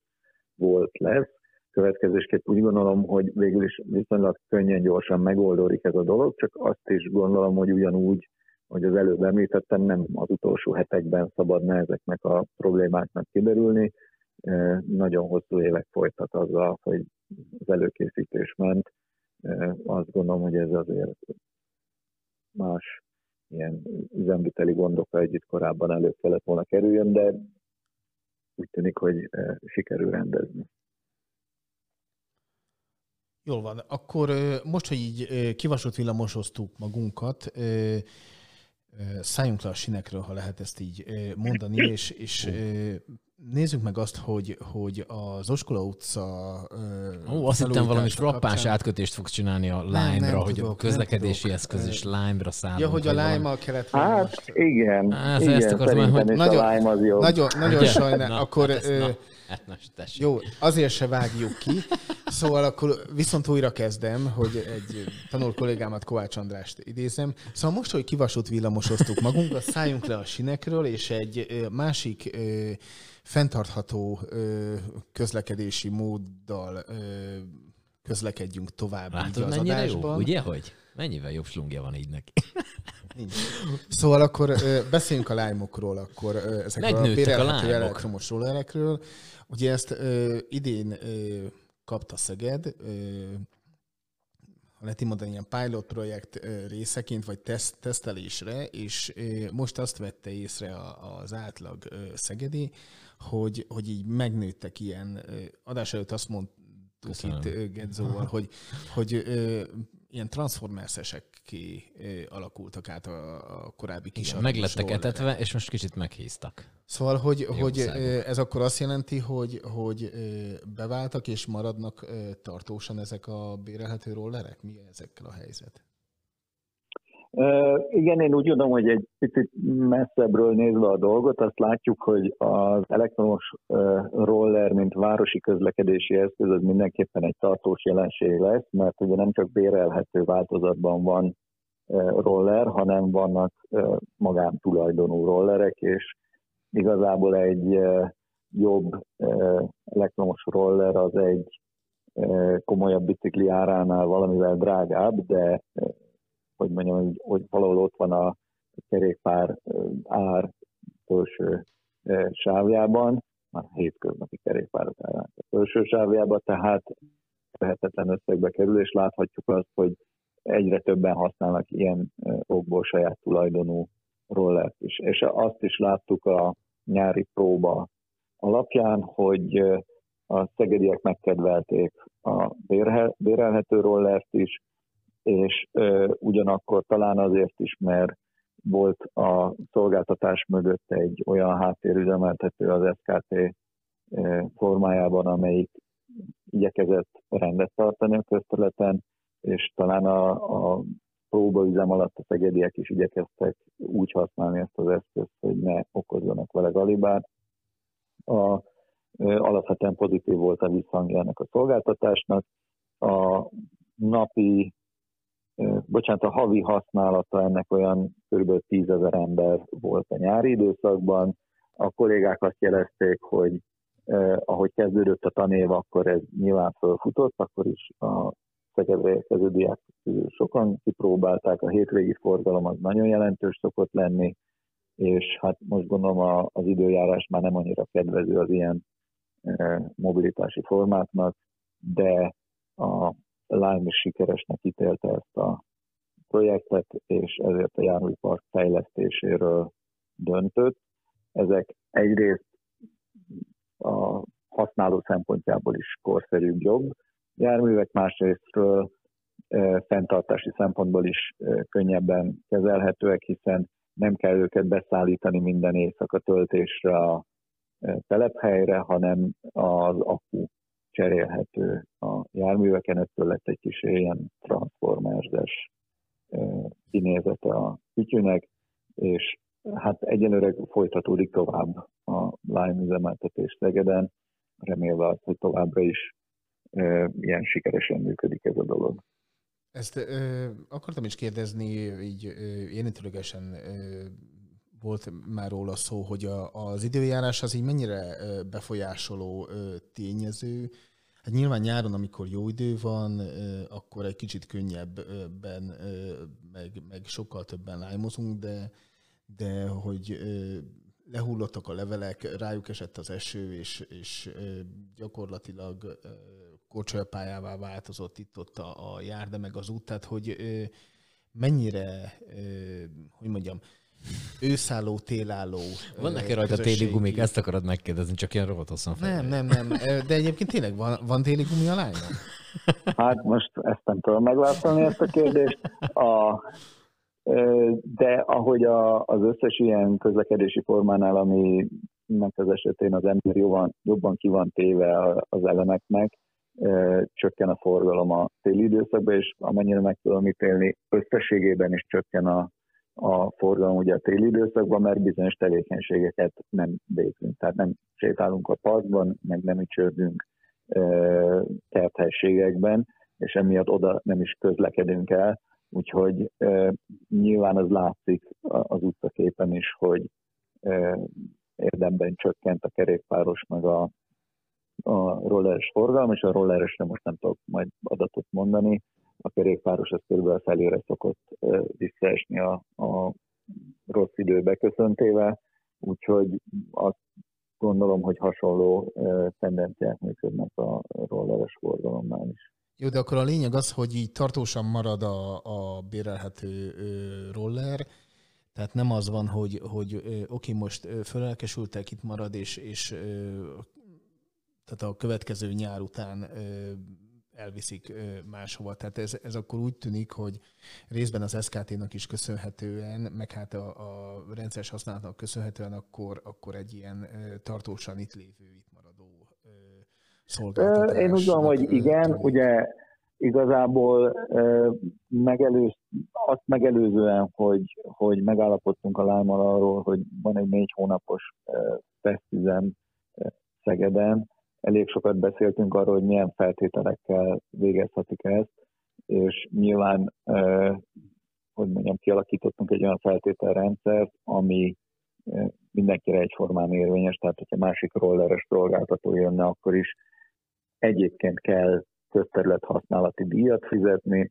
volt lesz. Következésképp úgy gondolom, hogy végül is viszonylag könnyen, gyorsan megoldódik ez a dolog, csak azt is gondolom, hogy ugyanúgy, hogy az előbb említettem, nem az utolsó hetekben szabadna ezeknek a problémáknak kiderülni. Nagyon hosszú évek folytak azzal, hogy az előkészítés ment. Azt gondolom, hogy ez azért más ilyen üzemviteli gondokkal együtt korábban elő kellett volna kerüljön, de úgy tűnik, hogy sikerül rendezni. Jól van. Akkor most, hogy így kivasott villamosoztuk magunkat, szálljunk le a sinekről, ha lehet ezt így mondani, és, és nézzük meg azt, hogy, hogy az Oskola utca Ó, azt hittem valami frappáns kapcsán- átkötést fogsz csinálni a Lime-ra, hogy tudok, a közlekedési eszköz és Lime-ra szállunk. Ja, hogy a vagy valami. lime kellett volna Hát most. igen, Á, igen ezt akartam, hogy is nagyon- a Lime az jó. Nagyon, nagyon. Na, Akkor hát ezt, na, hát tessék. Jó, azért se vágjuk ki. Szóval akkor viszont újra kezdem, hogy egy tanult kollégámat, Kovács Andrást idézem. Szóval most, hogy kivasott villamosoztuk magunkat, szálljunk le a sinekről, és egy másik fenntartható ö, közlekedési móddal ö, közlekedjünk tovább így Látod, az mennyire adásban. jó? Ugye, hogy? Mennyivel jobb slungja van így neki. Nincs. Szóval akkor ö, beszéljünk a lájmokról, akkor ö, ezekről a Megnőttek a bérelhető elektromos rollerekről. Ugye ezt ö, idén ö, kapta Szeged, ö, lehet így mondani, ilyen pilot projekt részeként, vagy teszt, tesztelésre, és most azt vette észre az átlag szegedi, hogy, hogy így megnőttek ilyen, adás előtt azt mondtuk Köszönöm. itt Gedzóval, hogy, hogy ö, ilyen transformersesekké ö, alakultak át a, a korábbi kis Meg lettek rollerek. etetve, és most kicsit meghíztak. Szóval, hogy, hogy ez akkor azt jelenti, hogy, hogy beváltak és maradnak tartósan ezek a bérelhető rollerek? Mi ezekkel a helyzet? Igen, én úgy gondolom, hogy egy picit messzebbről nézve a dolgot, azt látjuk, hogy az elektromos roller, mint városi közlekedési eszköz, az mindenképpen egy tartós jelenség lesz, mert ugye nem csak bérelhető változatban van roller, hanem vannak magántulajdonú rollerek, és igazából egy jobb elektromos roller az egy komolyabb bicikli áránál valamivel drágább, de hogy mondjam, hogy, hogy valahol ott van a kerékpár ár felső sávjában, a hétköznapi kerékpárok árán a felső sávjában, tehát lehetetlen összegbe kerül, és láthatjuk azt, hogy egyre többen használnak ilyen okból saját tulajdonú rollert is. És azt is láttuk a nyári próba alapján, hogy a szegediek megkedvelték a bérelhető rollert is, és ö, ugyanakkor talán azért is, mert volt a szolgáltatás mögött egy olyan háttérüzemeltető az SKT formájában, amelyik igyekezett rendet tartani a közterületen, és talán a, a próbaüzem alatt a szegediek is igyekeztek úgy használni ezt az eszközt, hogy ne okozzanak vele galibát. A, alapvetően pozitív volt a visszhangja ennek a szolgáltatásnak. A napi bocsánat, a havi használata ennek olyan kb. 10 ezer ember volt a nyári időszakban. A kollégák azt jelezték, hogy eh, ahogy kezdődött a tanév, akkor ez nyilván fölfutott, akkor is a Szegedre érkező diák sokan kipróbálták, a hétvégi forgalom az nagyon jelentős szokott lenni, és hát most gondolom a, az időjárás már nem annyira kedvező az ilyen eh, mobilitási formáknak, de a Lime is sikeresnek ítélte ezt a projektet, és ezért a járműpark fejlesztéséről döntött. Ezek egyrészt a használó szempontjából is korszerűbb, jobb járművek, másrésztről fenntartási szempontból is könnyebben kezelhetőek, hiszen nem kell őket beszállítani minden éjszaka töltésre a telephelyre, hanem az akku cserélhető a járműveken, ettől lett egy kis ilyen transformerzes kinézete a kütyűnek, és hát egyelőre folytatódik tovább a Lime üzemeltetés Szegeden, remélve azt, hogy továbbra is ilyen sikeresen működik ez a dolog. Ezt ö, akartam is kérdezni, így érintőlegesen volt már róla szó, hogy a, az időjárás az így mennyire befolyásoló tényező. Hát nyilván nyáron, amikor jó idő van, akkor egy kicsit könnyebben, meg, meg sokkal többen lájmozunk, de, de hogy lehullottak a levelek, rájuk esett az eső, és, és gyakorlatilag kocsolpályává változott itt-ott a, a járda, meg az út, tehát hogy mennyire, hogy mondjam, őszálló, télálló. Vannak-e rajta téli gumik? Ezt akarod megkérdezni, csak ilyen rohadt hosszan Nem, nem, nem. De egyébként tényleg van, van téli gumi a lányon? Hát most ezt nem tudom megválaszolni ezt a kérdést. A, de ahogy a, az összes ilyen közlekedési formánál, aminek az esetén az ember jobban, jobban ki van téve az elemeknek, csökken a forgalom a téli időszakban, és amennyire meg tudom ítélni, összességében is csökken a, a forgalom ugye a téli időszakban, mert bizonyos tevékenységeket nem végzünk. Tehát nem sétálunk a parkban, meg nem ücsörgünk kerthelységekben, és emiatt oda nem is közlekedünk el, úgyhogy e, nyilván az látszik az utcaképen is, hogy e, érdemben csökkent a kerékpáros meg a a rolleres forgalom, és a rolleresre most nem tudok majd adatot mondani, a kerékpáros az körülbelül felére szokott visszaesni a, a rossz idő beköszöntével, úgyhogy azt gondolom, hogy hasonló tendenciák működnek a rolleres forgalomnál is. Jó, de akkor a lényeg az, hogy így tartósan marad a, a bérelhető roller, tehát nem az van, hogy, hogy oké, most fölelkesültek, itt marad, és, és tehát a következő nyár után elviszik máshova. Tehát ez, ez akkor úgy tűnik, hogy részben az SKT-nak is köszönhetően, meg hát a, a rendszeres használatnak köszönhetően akkor, akkor egy ilyen tartósan itt lévő, itt maradó szolgáltatás. Én úgy gondolom, hogy igen, ugye igazából megelőz, azt megelőzően, hogy, hogy megállapodtunk a lámmal arról, hogy van egy négy hónapos tesztüzem Szegeden, elég sokat beszéltünk arról, hogy milyen feltételekkel végezhetik ezt, és nyilván, hogy mondjam, kialakítottunk egy olyan feltételrendszert, ami mindenkire egyformán érvényes, tehát hogyha másik rolleres szolgáltató jönne, akkor is egyébként kell közterület használati díjat fizetni,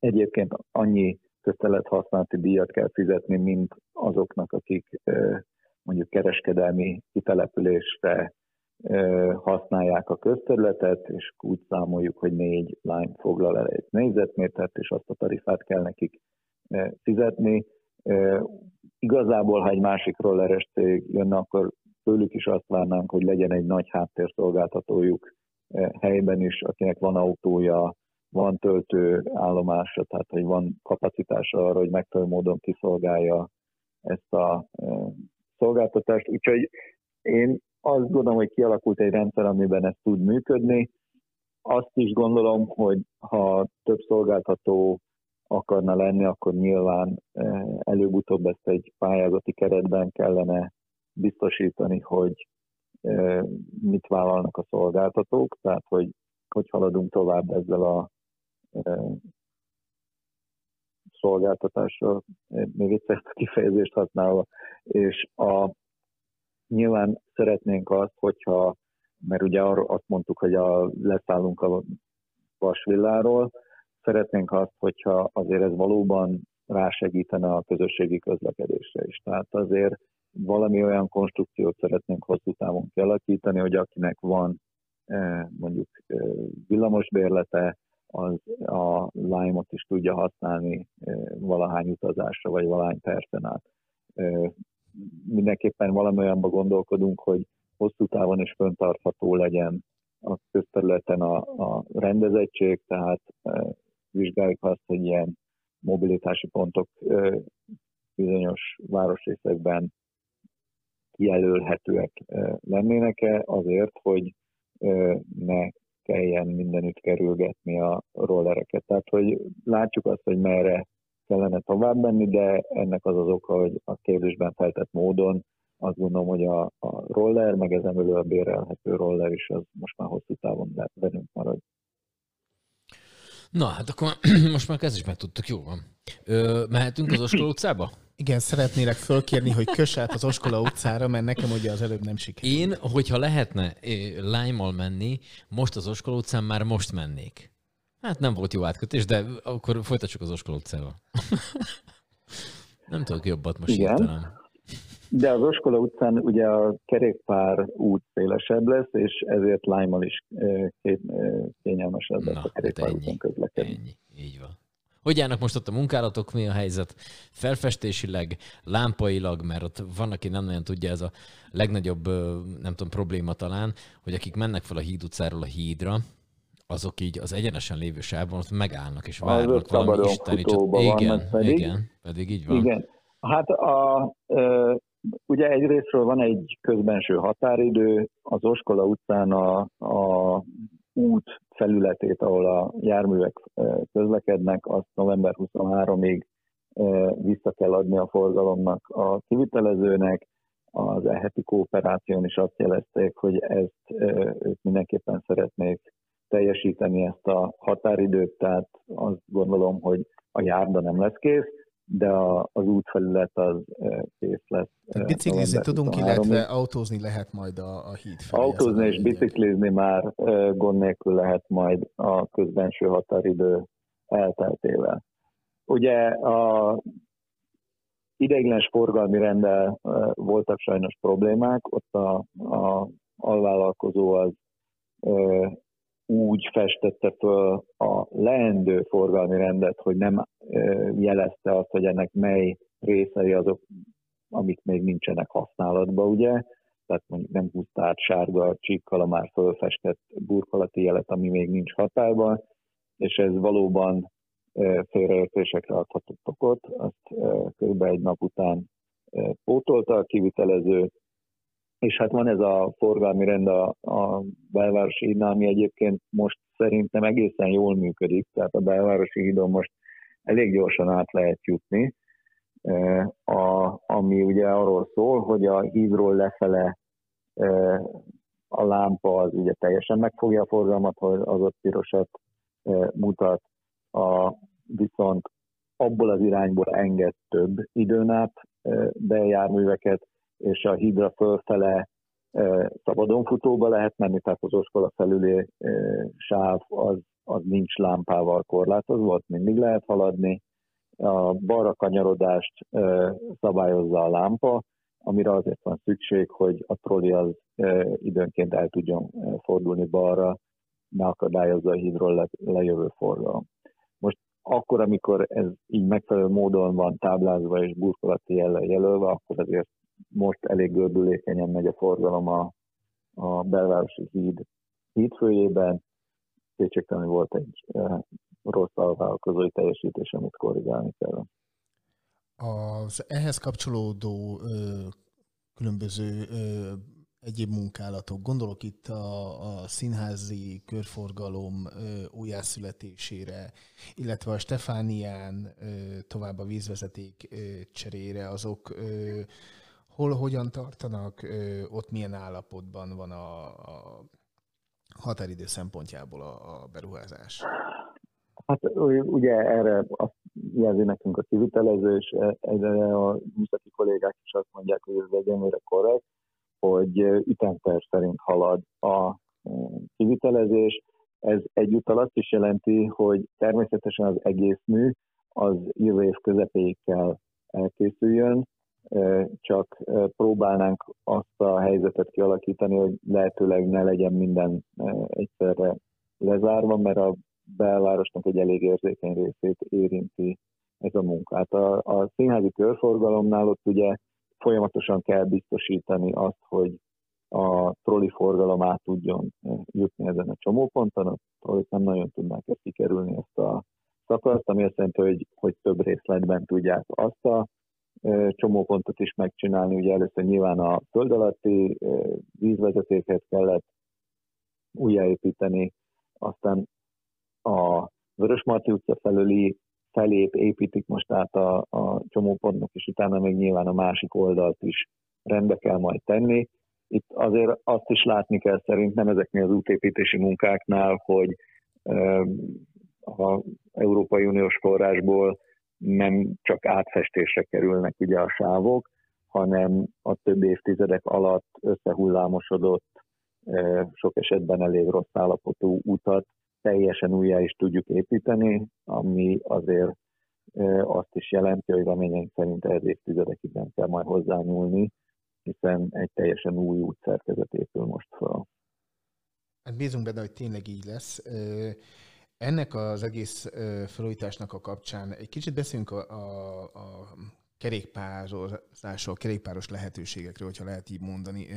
egyébként annyi közterület használati díjat kell fizetni, mint azoknak, akik mondjuk kereskedelmi kitelepülésre használják a közterületet, és úgy számoljuk, hogy négy lány foglal el egy négyzetmétert, és azt a tarifát kell nekik fizetni. Igazából, ha egy másik rolleres cég jönne, akkor tőlük is azt várnánk, hogy legyen egy nagy háttérszolgáltatójuk helyben is, akinek van autója, van töltő állomása, tehát hogy van kapacitása arra, hogy megfelelő módon kiszolgálja ezt a szolgáltatást. Úgyhogy én azt gondolom, hogy kialakult egy rendszer, amiben ez tud működni. Azt is gondolom, hogy ha több szolgáltató akarna lenni, akkor nyilván eh, előbb-utóbb ezt egy pályázati keretben kellene biztosítani, hogy eh, mit vállalnak a szolgáltatók, tehát hogy, hogy haladunk tovább ezzel a eh, szolgáltatással, még egyszer a kifejezést használva, és a Nyilván szeretnénk azt, hogyha, mert ugye azt mondtuk, hogy a, leszállunk a vasvilláról, szeretnénk azt, hogyha azért ez valóban rásegítene a közösségi közlekedésre is. Tehát azért valami olyan konstrukciót szeretnénk hosszú távon kialakítani, hogy akinek van eh, mondjuk eh, villamosbérlete, az a Lime-ot is tudja használni eh, valahány utazásra, vagy valahány percen át mindenképpen valami olyanba gondolkodunk, hogy hosszú távon is föntartható legyen a közterületen a, a rendezettség, tehát vizsgáljuk azt, hogy ilyen mobilitási pontok bizonyos városrészekben kijelölhetőek lennének-e azért, hogy ne kelljen mindenütt kerülgetni a rollereket. Tehát, hogy látjuk azt, hogy merre kellene tovább menni, de ennek az az oka, hogy a kérdésben feltett módon azt gondolom, hogy a, a roller, meg ezen belül a bérelhető roller is az most már hosszú távon velünk marad. Na, hát akkor most már ezt is megtudtuk, jó van. Ö, mehetünk az Oskola utcába? Igen, szeretnélek fölkérni, hogy köss át az Oskola utcára, mert nekem ugye az előbb nem sikerült. Én, hogyha lehetne lánymal menni, most az Oskola utcán már most mennék. Hát nem volt jó átkötés, de akkor folytassuk az Oskola utcával. nem tudok jobbat most Igen. De az Oskola utcán ugye a kerékpár út szélesebb lesz, és ezért Lájmal is kényelmesebb lesz a kerékpár hát úton közlekedni. Ennyi, így van. Hogy állnak most ott a munkálatok, mi a helyzet? Felfestésileg, lámpailag, mert ott van, aki nem nagyon tudja, ez a legnagyobb, nem tudom, probléma talán, hogy akik mennek fel a híd utcáról a hídra, azok így az egyenesen lévő sávon ott megállnak és várnak valami isteni csat... Igen, pedig, igen, pedig így van. Igen. Hát a, Ugye egyrésztről van egy közbenső határidő, az Oskola utcán a, a út felületét, ahol a járművek közlekednek, azt november 23-ig vissza kell adni a forgalomnak a kivitelezőnek. Az eheti kooperáción is azt jelezték, hogy ezt ők mindenképpen szeretnék teljesíteni ezt a határidőt, tehát azt gondolom, hogy a járda nem lesz kész, de a, az útfelület az kész lesz. Biciklizni tudunk, illetve autózni lehet majd a, a híd felé. Autózni és biciklizni már gond nélkül lehet majd a közbenső határidő elteltével. Ugye a ideiglenes forgalmi rendel voltak sajnos problémák, ott a, a alvállalkozó az úgy festette föl a leendő forgalmi rendet, hogy nem jelezte azt, hogy ennek mely részei azok, amik még nincsenek használatban, ugye? Tehát mondjuk nem húzta át sárga csíkkal a már fölfestett burkolati jelet, ami még nincs hatályban, és ez valóban félreértésekre adhatott okot. Azt kb. egy nap után pótolta a kivitelező, és hát van ez a forgalmi rend a, a belvárosi hídnál, ami egyébként most szerintem egészen jól működik, tehát a belvárosi hídon most elég gyorsan át lehet jutni, a, ami ugye arról szól, hogy a hídról lefele a lámpa az ugye teljesen megfogja a forgalmat, hogy az ott pirosat mutat, a, viszont abból az irányból enged több időn át bejárműveket, és a hídra fölfele szabadon futóba lehet menni, tehát az oskola felüli sáv az, az nincs lámpával korlátozva, ott mindig lehet haladni. A balra kanyarodást szabályozza a lámpa, amire azért van szükség, hogy a troli az időnként el tudjon fordulni balra, ne akadályozza a hídról lejövő forgalom. Most akkor, amikor ez így megfelelő módon van táblázva és burkolati jellel jelölve, akkor azért most elég gördülékenyen megy a forgalom a, a belvárosi híd hídfőjében. Kétségtelenül volt egy rossz alvállalkozói teljesítés, amit korrigálni kell. Az ehhez kapcsolódó ö, különböző ö, egyéb munkálatok. Gondolok itt a, a színházi körforgalom ö, újjászületésére, illetve a Stefánián ö, tovább a vízvezeték ö, cserére, azok ö, hol, hogyan tartanak, ott milyen állapotban van a, a határidő szempontjából a, a beruházás? Hát ugye erre azt jelzi nekünk a kivitelező, és egyre a műszaki kollégák is azt mondják, hogy ez egyenlőre korrekt, hogy ütemterv szerint halad a kivitelezés. Ez egyúttal azt is jelenti, hogy természetesen az egész mű az jövő év közepéig kell elkészüljön, csak próbálnánk azt a helyzetet kialakítani, hogy lehetőleg ne legyen minden egyszerre lezárva, mert a belvárosnak egy elég érzékeny részét érinti ez a munkát. A, a színházi körforgalomnál ott ugye folyamatosan kell biztosítani azt, hogy a troli forgalom át tudjon jutni ezen a csomóponton, a trollik nem nagyon tudnák ezt kikerülni ezt a szakaszt, ami azt jelenti, hogy, hogy több részletben tudják azt a csomópontot is megcsinálni. Ugye először nyilván a föld alatti vízvezetéket kellett újjáépíteni, aztán a Vörösmarty utca felüli felép építik most át a, a csomópontnak, és utána még nyilván a másik oldalt is rendbe kell majd tenni. Itt azért azt is látni kell szerintem ezeknél az útépítési munkáknál, hogy a Európai Uniós forrásból nem csak átfestésre kerülnek ugye a sávok, hanem a több évtizedek alatt összehullámosodott, sok esetben elég rossz állapotú utat teljesen újjá is tudjuk építeni, ami azért azt is jelenti, hogy reményeink szerint ez évtizedekig nem kell majd hozzányúlni, hiszen egy teljesen új útszerkezet épül most fel. Hát bízunk benne, hogy tényleg így lesz. Ennek az egész felújításnak a kapcsán egy kicsit beszélünk a, a, a kerékpározásról, kerékpáros lehetőségekről, hogyha lehet így mondani.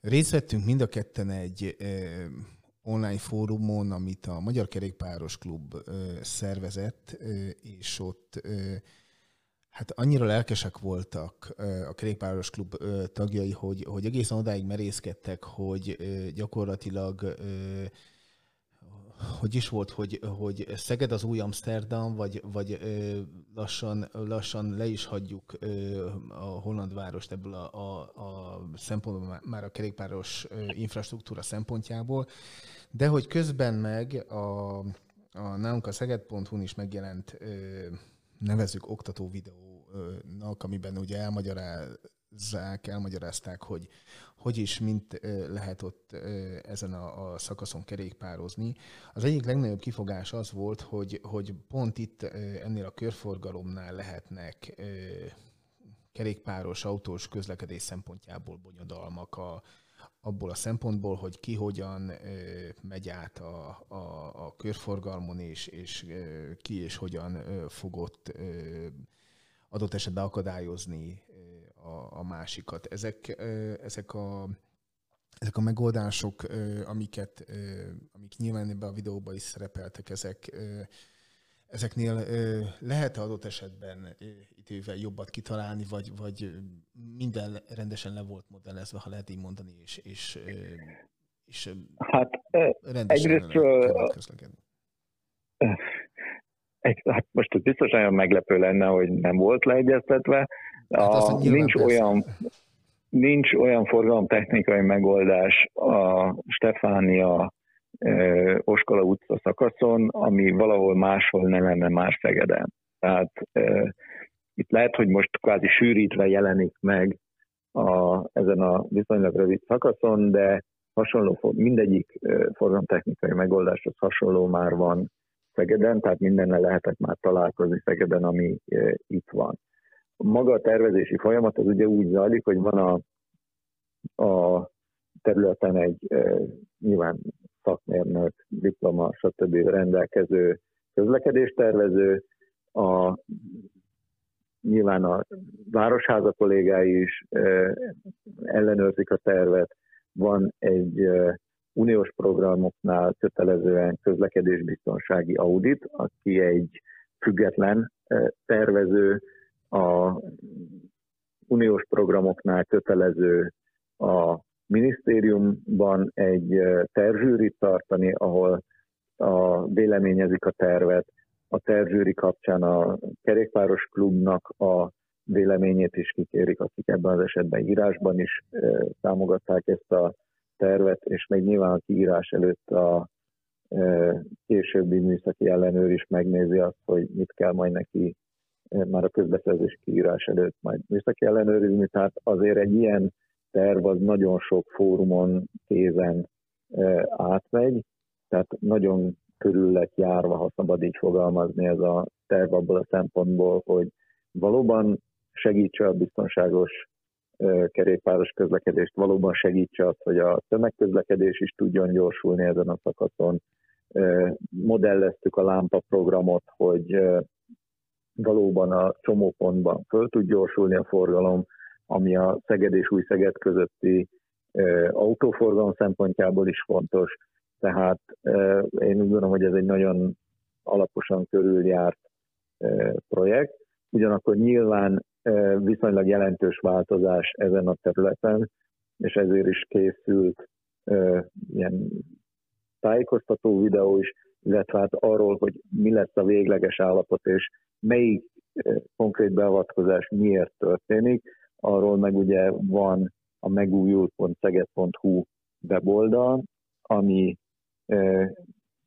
Részt vettünk mind a ketten egy online fórumon, amit a Magyar Kerékpáros Klub szervezett, és ott hát annyira lelkesek voltak a Kerékpáros Klub tagjai, hogy, hogy egészen odáig merészkedtek, hogy gyakorlatilag hogy is volt, hogy, hogy Szeged az új Amsterdam, vagy, vagy lassan, lassan le is hagyjuk a holland várost ebből a, a, a szempontból már a kerékpáros infrastruktúra szempontjából, de hogy közben meg a, a nálunk a szeged.hu-n is megjelent nevezük oktató videónak, amiben ugye elmagyarázzák, elmagyarázták, hogy hogy is, mint lehet ott ezen a, a szakaszon kerékpározni. Az egyik legnagyobb kifogás az volt, hogy, hogy pont itt ennél a körforgalomnál lehetnek kerékpáros, autós közlekedés szempontjából bonyodalmak a, abból a szempontból, hogy ki hogyan megy át a, a, a körforgalmon, és, és ki és hogyan fogott adott esetben akadályozni a, a másikat. Ezek, ezek a ezek a megoldások, amiket, amik nyilván ebben a videóban is szerepeltek, ezek, ezeknél lehet adott esetben idővel jobbat kitalálni, vagy, vagy minden rendesen le volt modellezve, ha lehet így mondani, és, és, és hát, rendesen egyrésztről, egy, hát most ez biztos olyan meglepő lenne, hogy nem volt leegyeztetve, Hát a, nincs olyan nincs olyan forgalomtechnikai megoldás a Stefánia Oskola utca szakaszon, ami valahol máshol ne lenne más Szegeden. Tehát e, itt lehet, hogy most kvázi sűrítve jelenik meg a, ezen a viszonylag rövid szakaszon, de hasonló, mindegyik forgalomtechnikai megoldás az hasonló már van Szegeden, tehát mindennel lehetett már találkozni Szegeden, ami e, itt van maga a tervezési folyamat az ugye úgy zajlik, hogy van a, a területen egy e, nyilván szakmérnök, diploma, stb. rendelkező közlekedéstervező, a, nyilván a városháza kollégái is e, ellenőrzik a tervet, van egy uniós programoknál kötelezően közlekedésbiztonsági audit, aki egy független tervező, a uniós programoknál kötelező a minisztériumban egy tervzsűrit tartani, ahol a véleményezik a tervet, a tervzsűri kapcsán a kerékpáros klubnak a véleményét is kikérik, akik ebben az esetben írásban is támogatták ezt a tervet, és még nyilván a kiírás előtt a későbbi műszaki ellenőr is megnézi azt, hogy mit kell majd neki már a közbeszerzés kiírás előtt majd műszaki ellenőrizni, tehát azért egy ilyen terv az nagyon sok fórumon kézen átmegy, tehát nagyon körül lett járva, ha szabad így fogalmazni ez a terv abból a szempontból, hogy valóban segítse a biztonságos kerékpáros közlekedést, valóban segítse azt, hogy a tömegközlekedés is tudjon gyorsulni ezen a szakaszon. Modelleztük a lámpa programot, hogy valóban a csomópontban föl tud gyorsulni a forgalom, ami a Szeged és Új Szeged közötti autóforgalom szempontjából is fontos. Tehát én úgy gondolom, hogy ez egy nagyon alaposan körüljárt projekt. Ugyanakkor nyilván viszonylag jelentős változás ezen a területen, és ezért is készült ilyen tájékoztató videó is, illetve hát arról, hogy mi lesz a végleges állapot, és melyik konkrét beavatkozás miért történik, arról meg ugye van a megújult.szeged.hu weboldal, ami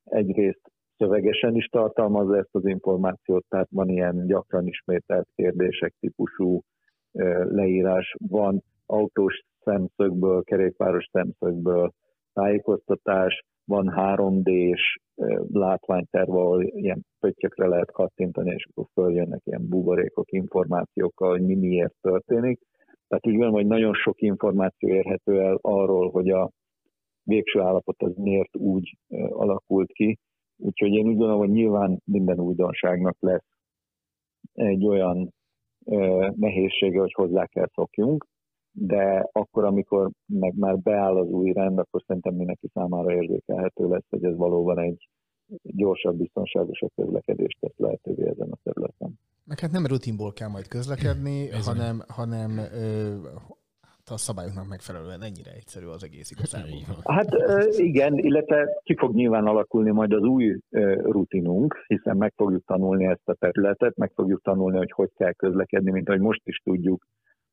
egyrészt szövegesen is tartalmazza ezt az információt, tehát van ilyen gyakran ismételt kérdések típusú leírás, van autós szemszögből, kerékpáros szemszögből tájékoztatás, van 3D-s ö, látványterv, ahol ilyen pöttyökre lehet kattintani, és akkor följönnek ilyen buborékok információkkal, hogy mi miért történik. Tehát így van, hogy nagyon sok információ érhető el arról, hogy a végső állapot az miért úgy alakult ki. Úgyhogy én úgy gondolom, hogy nyilván minden újdonságnak lesz egy olyan ö, nehézsége, hogy hozzá kell szokjunk, de akkor, amikor meg már beáll az új rend, akkor szerintem mindenki számára érzékelhető lesz, hogy ez valóban egy gyorsabb, biztonságosabb közlekedést tesz lehetővé ezen a területen. Meg hát nem rutinból kell majd közlekedni, hanem, hanem ö, a szabályoknak megfelelően ennyire egyszerű az egész igazából. Így van. Hát igen, illetve ki fog nyilván alakulni majd az új rutinunk, hiszen meg fogjuk tanulni ezt a területet, meg fogjuk tanulni, hogy hogy kell közlekedni, mint ahogy most is tudjuk,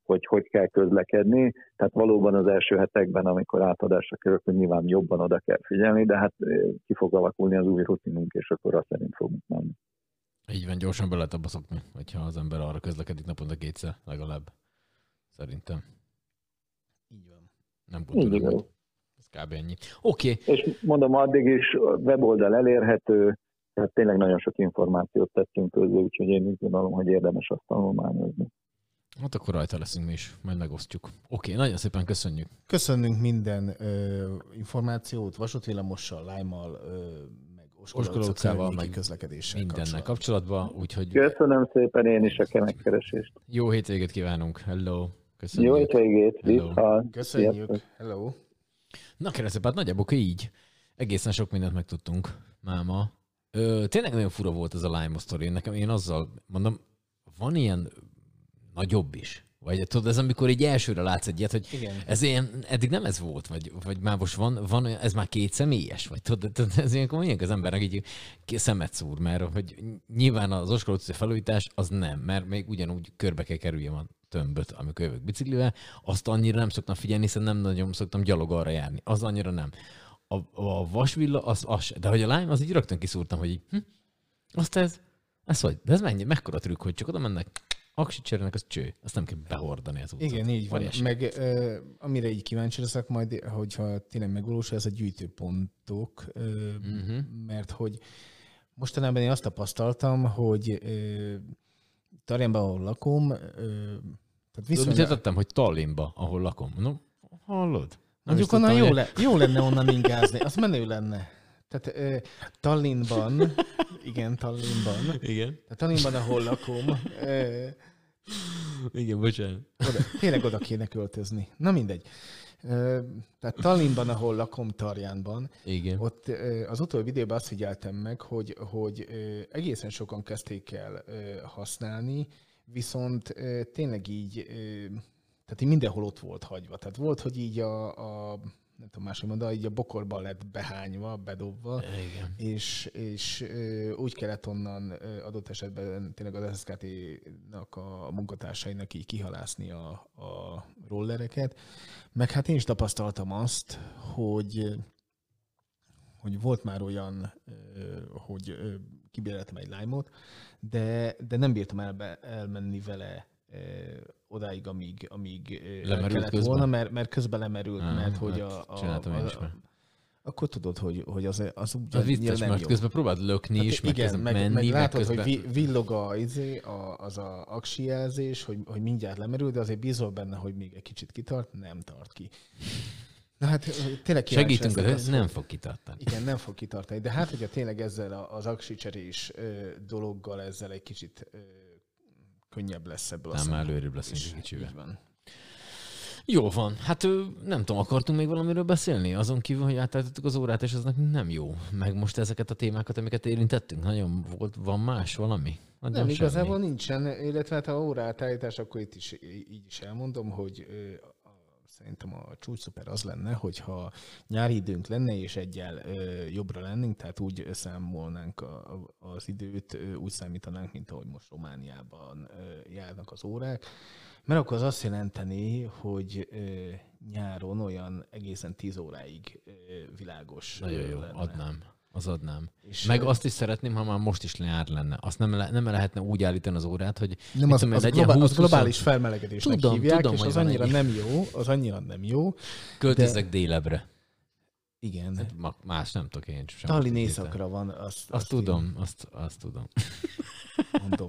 hogy hogy kell közlekedni. Tehát valóban az első hetekben, amikor átadásra kerül, hogy nyilván jobban oda kell figyelni, de hát ki fog alakulni az új rutinunk, és akkor azt szerint fogunk menni. Így van, gyorsan be lehet abba szokni, hogyha az ember arra közlekedik naponta kétszer legalább. Szerintem. Nem hogy ez kb. ennyi. Oké, okay. És mondom, addig is a weboldal elérhető, tehát tényleg nagyon sok információt tettünk közé, úgyhogy én úgy gondolom, hogy érdemes azt tanulmányozni. hát akkor rajta leszünk mi is, majd megosztjuk. Oké, okay, nagyon szépen köszönjük. Köszönünk minden ö, információt, vasútvillamossal, lájmal, meg környéki meg közlekedéssel Mindennel kapcsolatban. kapcsolatban, úgyhogy Köszönöm szépen én is a megkeresést. jó hétvégét kívánunk. Hello. Köszönjük. Jó hétvégét, Hello. vissza. Köszönjük. Sziasztok. Hello. Na keresztül, hát nagyjából így. Egészen sok mindent megtudtunk máma. Ö, tényleg nagyon fura volt ez a Lime sztori. Nekem én azzal mondom, van ilyen nagyobb is. Vagy tudod, ez amikor így elsőre látsz egy ilyet, hogy Igen. ez ilyen, eddig nem ez volt, vagy, vagy már most van, van olyan, ez már két személyes, vagy tudod, tudod ez ilyenkor mondják az embernek így szemet szúr, mert hogy nyilván az Oskar utcai felújítás az nem, mert még ugyanúgy körbe kell kerüljem a tömböt, amikor jövök biciklivel, azt annyira nem szoktam figyelni, hiszen nem nagyon szoktam gyalog arra járni, az annyira nem. A, a vasvilla, az, az. De hogy a lime, az így rögtön kiszúrtam, hogy így, hm, azt ez, ez hogy, de ez mennyi, mekkora trükk, hogy csak oda mennek, aksi cserélnek, az cső. Azt nem kell behordani az utcát. Igen, így van. Óriási. Meg ö, amire így kíváncsi leszek majd, hogyha tényleg megvalósul, ez a gyűjtőpontok, ö, Mhm. mert hogy mostanában én azt tapasztaltam, hogy ö, Tarjánban, ahol lakom, ö, tehát Viszont... Mit viszonylag, tettem, hogy Tallinnba, ahol lakom. No, hallod? Mondjuk onnan jó, le, jó lenne onnan ingázni, az menő lenne. Tehát ö, Tallinnban, igen, Tallinnban, Igen. tehát Tallinnban, ahol lakom, ö, Igen, bocsánat. Oda, tényleg oda kéne költözni. Na mindegy. Ö, Tehát Tallinnban, ahol lakom, Tarjánban, Igen. ott ö, az utóbbi videóban azt figyeltem meg, hogy, hogy ö, egészen sokan kezdték el használni, viszont tényleg így, tehát így mindenhol ott volt hagyva. Tehát volt, hogy így a, a nem tudom máshogy mondani, így a bokorba lett behányva, bedobva, Igen. és, és úgy kellett onnan adott esetben tényleg az SZKT-nak a munkatársainak így kihalászni a, a rollereket. Meg hát én is tapasztaltam azt, hogy hogy volt már olyan, hogy kibéreltem egy lime de, de nem bírtam elbe, elmenni vele odáig, amíg, amíg Lemerült kellett közben? volna, mert, mert közben lemerült, Ah, mert hogy hát a, a, a, már. akkor tudod, hogy, hogy az, az úgy Az vicces, nem mert jó. közben próbáld lökni Hát is, meg, igen, meg, menni, meg meg látod, közben... hogy vi- villog a, izé, a, az a aksi jelzés, hogy, hogy mindjárt lemerül, de azért bízol benne, hogy még egy kicsit kitart, nem tart ki. Na hát tényleg Segítünk, de az, nem fog kitartani. Igen, nem fog kitartani. De hát, hogyha tényleg ezzel a- az aksi cserés dologgal, ezzel egy kicsit könnyebb lesz ebből a Nem, már szempontból előrébb leszünk is. egy kicsivel. Így van. Jó van. Hát nem tudom, akartunk még valamiről beszélni? Azon kívül, hogy átállítottuk az órát, és ez nekünk nem jó. Meg most ezeket a témákat, amiket érintettünk, nagyon volt, van más valami? Nagyon Nem, semmi. igazából nincsen, illetve hát ha órátállítás, akkor itt is így is elmondom, hogy a- szerintem a csúcs szuper az lenne, hogyha nyári időnk lenne, és egyel ö, jobbra lennénk, tehát úgy számolnánk a, a, az időt, ö, úgy számítanánk, mint ahogy most Romániában ö, járnak az órák, mert akkor az azt jelenteni, hogy ö, nyáron olyan egészen 10 óráig ö, világos Nagyon jó, lenne. adnám. Az adnám. És, Meg azt is szeretném, ha már most is nyár lenne. Azt nem, le, nem lehetne úgy állítani az órát, hogy Nem, az, tudom az, legyen globál, az 20-20, globális felmelegedésnek Tudom, hívják, tudom, és az annyira nem jó, az annyira nem jó. Költözzek délebre. Igen. Hát más nem tudok én sem. Tallinn északra van, azt, Azt tudom, azt, azt tudom. mondom.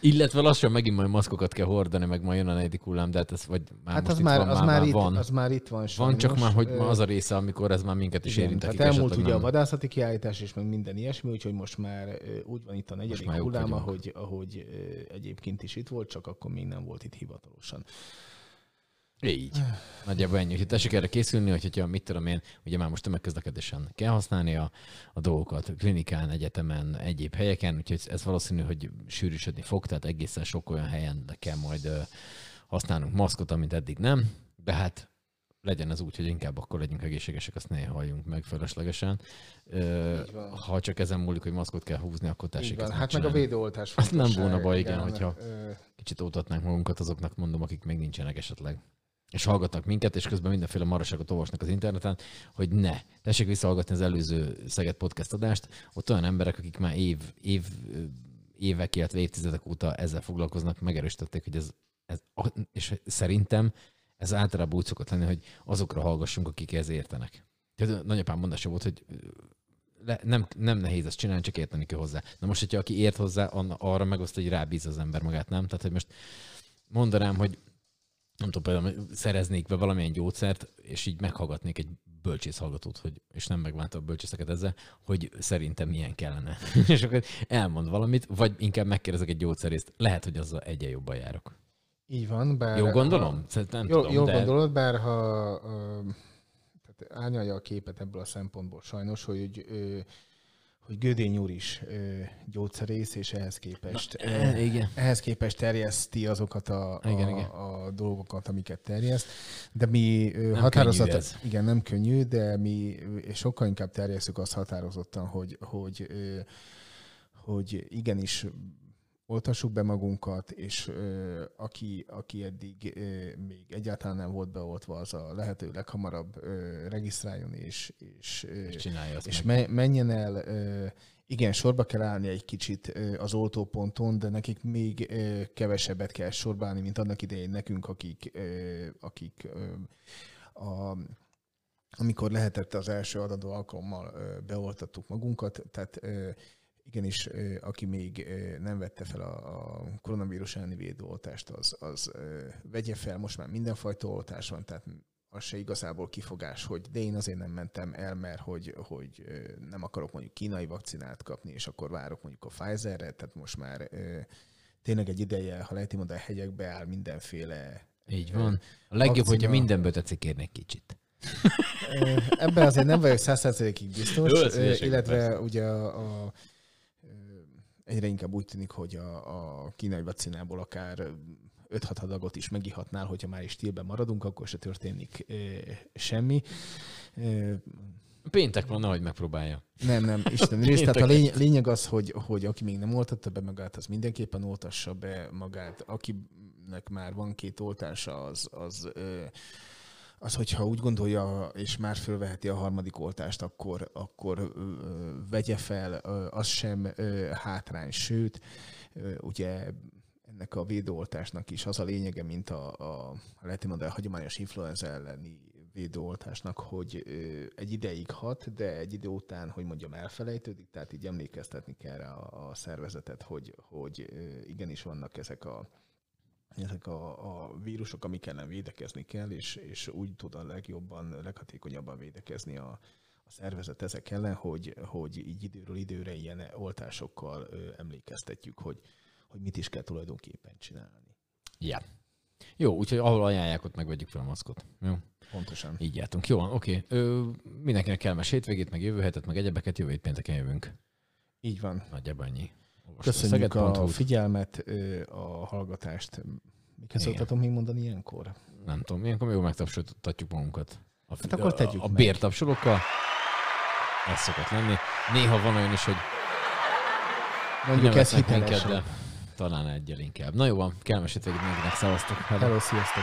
Illetve lassan megint majd maszkokat kell hordani, meg majd jön a negyedik hullám, de hát ez vagy már Hát most az már, van, az, már, itt, van. az már itt van van csak már, hogy ma az a része, amikor ez már minket is érint, akik elmúlt ugye a nem. vadászati kiállítás és meg minden ilyesmi, úgyhogy most már úgy van itt a negyedik hullám, ahogy, ahogy egyébként is itt volt, csak akkor még nem volt itt hivatalosan. Így. Nagyjából ennyi. Úgyhogy tessék erre készülni, hogy, hogyha mit tudom én, ugye már most tömegközlekedésen kell használni a, a dolgokat, klinikán, egyetemen, egyéb helyeken, úgyhogy ez valószínű, hogy sűrűsödni fog, tehát egészen sok olyan helyen de kell majd ö, használnunk maszkot, amit eddig nem, de hát legyen az úgy, hogy inkább akkor legyünk egészségesek, azt ne halljunk meg fölöslegesen. Ö, ha csak ezen múlik, hogy maszkot kell húzni, akkor tessék ezt Hát meg a védőoltás Azt nem volna baj, igen, hogyha- ö, kicsit ótatnánk magunkat azoknak, mondom, akik még nincsenek esetleg. És hallgatnak minket, és közben mindenféle maraságot olvasnak az interneten, hogy ne. Tessék visszahallgatni az előző Szeged podcast adást. Ott olyan emberek, akik már év, év, évek, illetve évtizedek óta ezzel foglalkoznak, megerősítették, hogy ez, ez és szerintem ez általában úgy szokott lenni, hogy azokra hallgassunk, akik ez értenek. Tehát nagyapám mondása volt, hogy le, nem, nem nehéz ezt csinálni, csak érteni kell hozzá. Na most, hogyha aki ért hozzá, arra megoszt, hogy rábíz az ember magát, nem? Tehát, hogy most mondanám, hogy nem tudom, például szereznék be valamilyen gyógyszert, és így meghallgatnék egy bölcsész hallgatót, hogy, és nem megválta a bölcsészeket ezzel, hogy szerintem milyen kellene. és akkor elmond valamit, vagy inkább megkérdezek egy gyógyszerészt. Lehet, hogy azzal egyen jobban járok. Így van, bár... Jó ha- gondolom? Szerintem nem Jó, tudom, jól de... gondolod, bár ha ö, tehát árnyalja a képet ebből a szempontból sajnos, hogy, ö, hogy Gödény úr is ö, gyógyszerész, és ehhez képest, Na, eh, igen. ehhez képest terjeszti azokat a, a, Igen, igen. a dolgokat, amiket terjeszt. De mi ö, határozottan, igen, nem könnyű, de mi sokkal inkább terjesztjük azt határozottan, hogy, hogy, ö, hogy igenis oltassuk be magunkat, és ö, aki, aki eddig ö, még egyáltalán nem volt beoltva, az a lehető leghamarabb ö, regisztráljon, és, és, ö, És csinálja azt és meg. me, menjen el, ö, igen, sorba kell állni egy kicsit az oltóponton, de nekik még kevesebbet kell sorba állni, mint annak idején nekünk, akik, akik a, amikor lehetett az első adadó alkalommal beoltattuk magunkat, tehát igenis, aki még nem vette fel a, koronavírus elleni védőoltást, az, az vegye fel, most már mindenfajta oltás van, tehát az se igazából kifogás, hogy de én azért nem mentem el, mert hogy, hogy nem akarok mondjuk kínai vakcinát kapni, és akkor várok mondjuk a Pfizerre, tehát most már tényleg egy ideje, ha lehet mondani, a hegyekbe áll mindenféle Így van. A legjobb, hogyha vakcina. mindenből tetszik kérni egy kicsit. Ebben azért nem vagyok százszerzelékig biztos, Jó, illetve persze. ugye a, a, egyre inkább úgy tűnik, hogy a, a kínai vakcinából akár 5-6 adagot is megihatnál, hogyha már is stílben maradunk, akkor se történik ö, semmi. Ö, Péntek van, nehogy megpróbálja. nem, nem, Isten részt. Tehát a lény, lényeg az, hogy, hogy aki még nem oltatta be magát, az mindenképpen oltassa be magát. Akinek már van két oltása, az, az, ö, az hogyha úgy gondolja, és már fölveheti a harmadik oltást, akkor, akkor vegye fel, az sem ö, hátrány, sőt, ugye ennek a védőoltásnak is az a lényege, mint a, a a hagyományos influenza elleni védőoltásnak, hogy egy ideig hat, de egy idő után, hogy mondjam, elfelejtődik, tehát így emlékeztetni kell a, a szervezetet, hogy, hogy igenis vannak ezek a ezek a, a vírusok, amik ellen védekezni kell, és, és úgy tud a legjobban, leghatékonyabban védekezni a, a szervezet ezek ellen, hogy, hogy így időről időre ilyen oltásokkal ö, emlékeztetjük, hogy, hogy mit is kell tulajdonképpen csinálni. Ja. Jó, úgyhogy ahol ajánlják, ott megvegyük fel a maszkot. Jó, Pontosan. így jártunk. Jó van, oké. Ö, mindenkinek kellemes hétvégét, meg jövő hetet, meg egyebeket, jövő hét pénteken jövünk. Így van. Nagyjából ennyi. Olvasd Köszönjük a szeged.hu-t. figyelmet, a hallgatást. Miket szoktatom még mondani ilyenkor? Nem tudom, ilyenkor jó megtapsoltatjuk magunkat. A, Hát akkor tegyük a, a meg. bértapsolókkal. Ez szokott lenni. Néha van olyan is, hogy Mondjuk nem ez vesznek minket, hitelesen. de talán egyel inkább. Na jó van, kellemes hétvégét mindenkinek, szevasztok. Hello. Hello, sziasztok!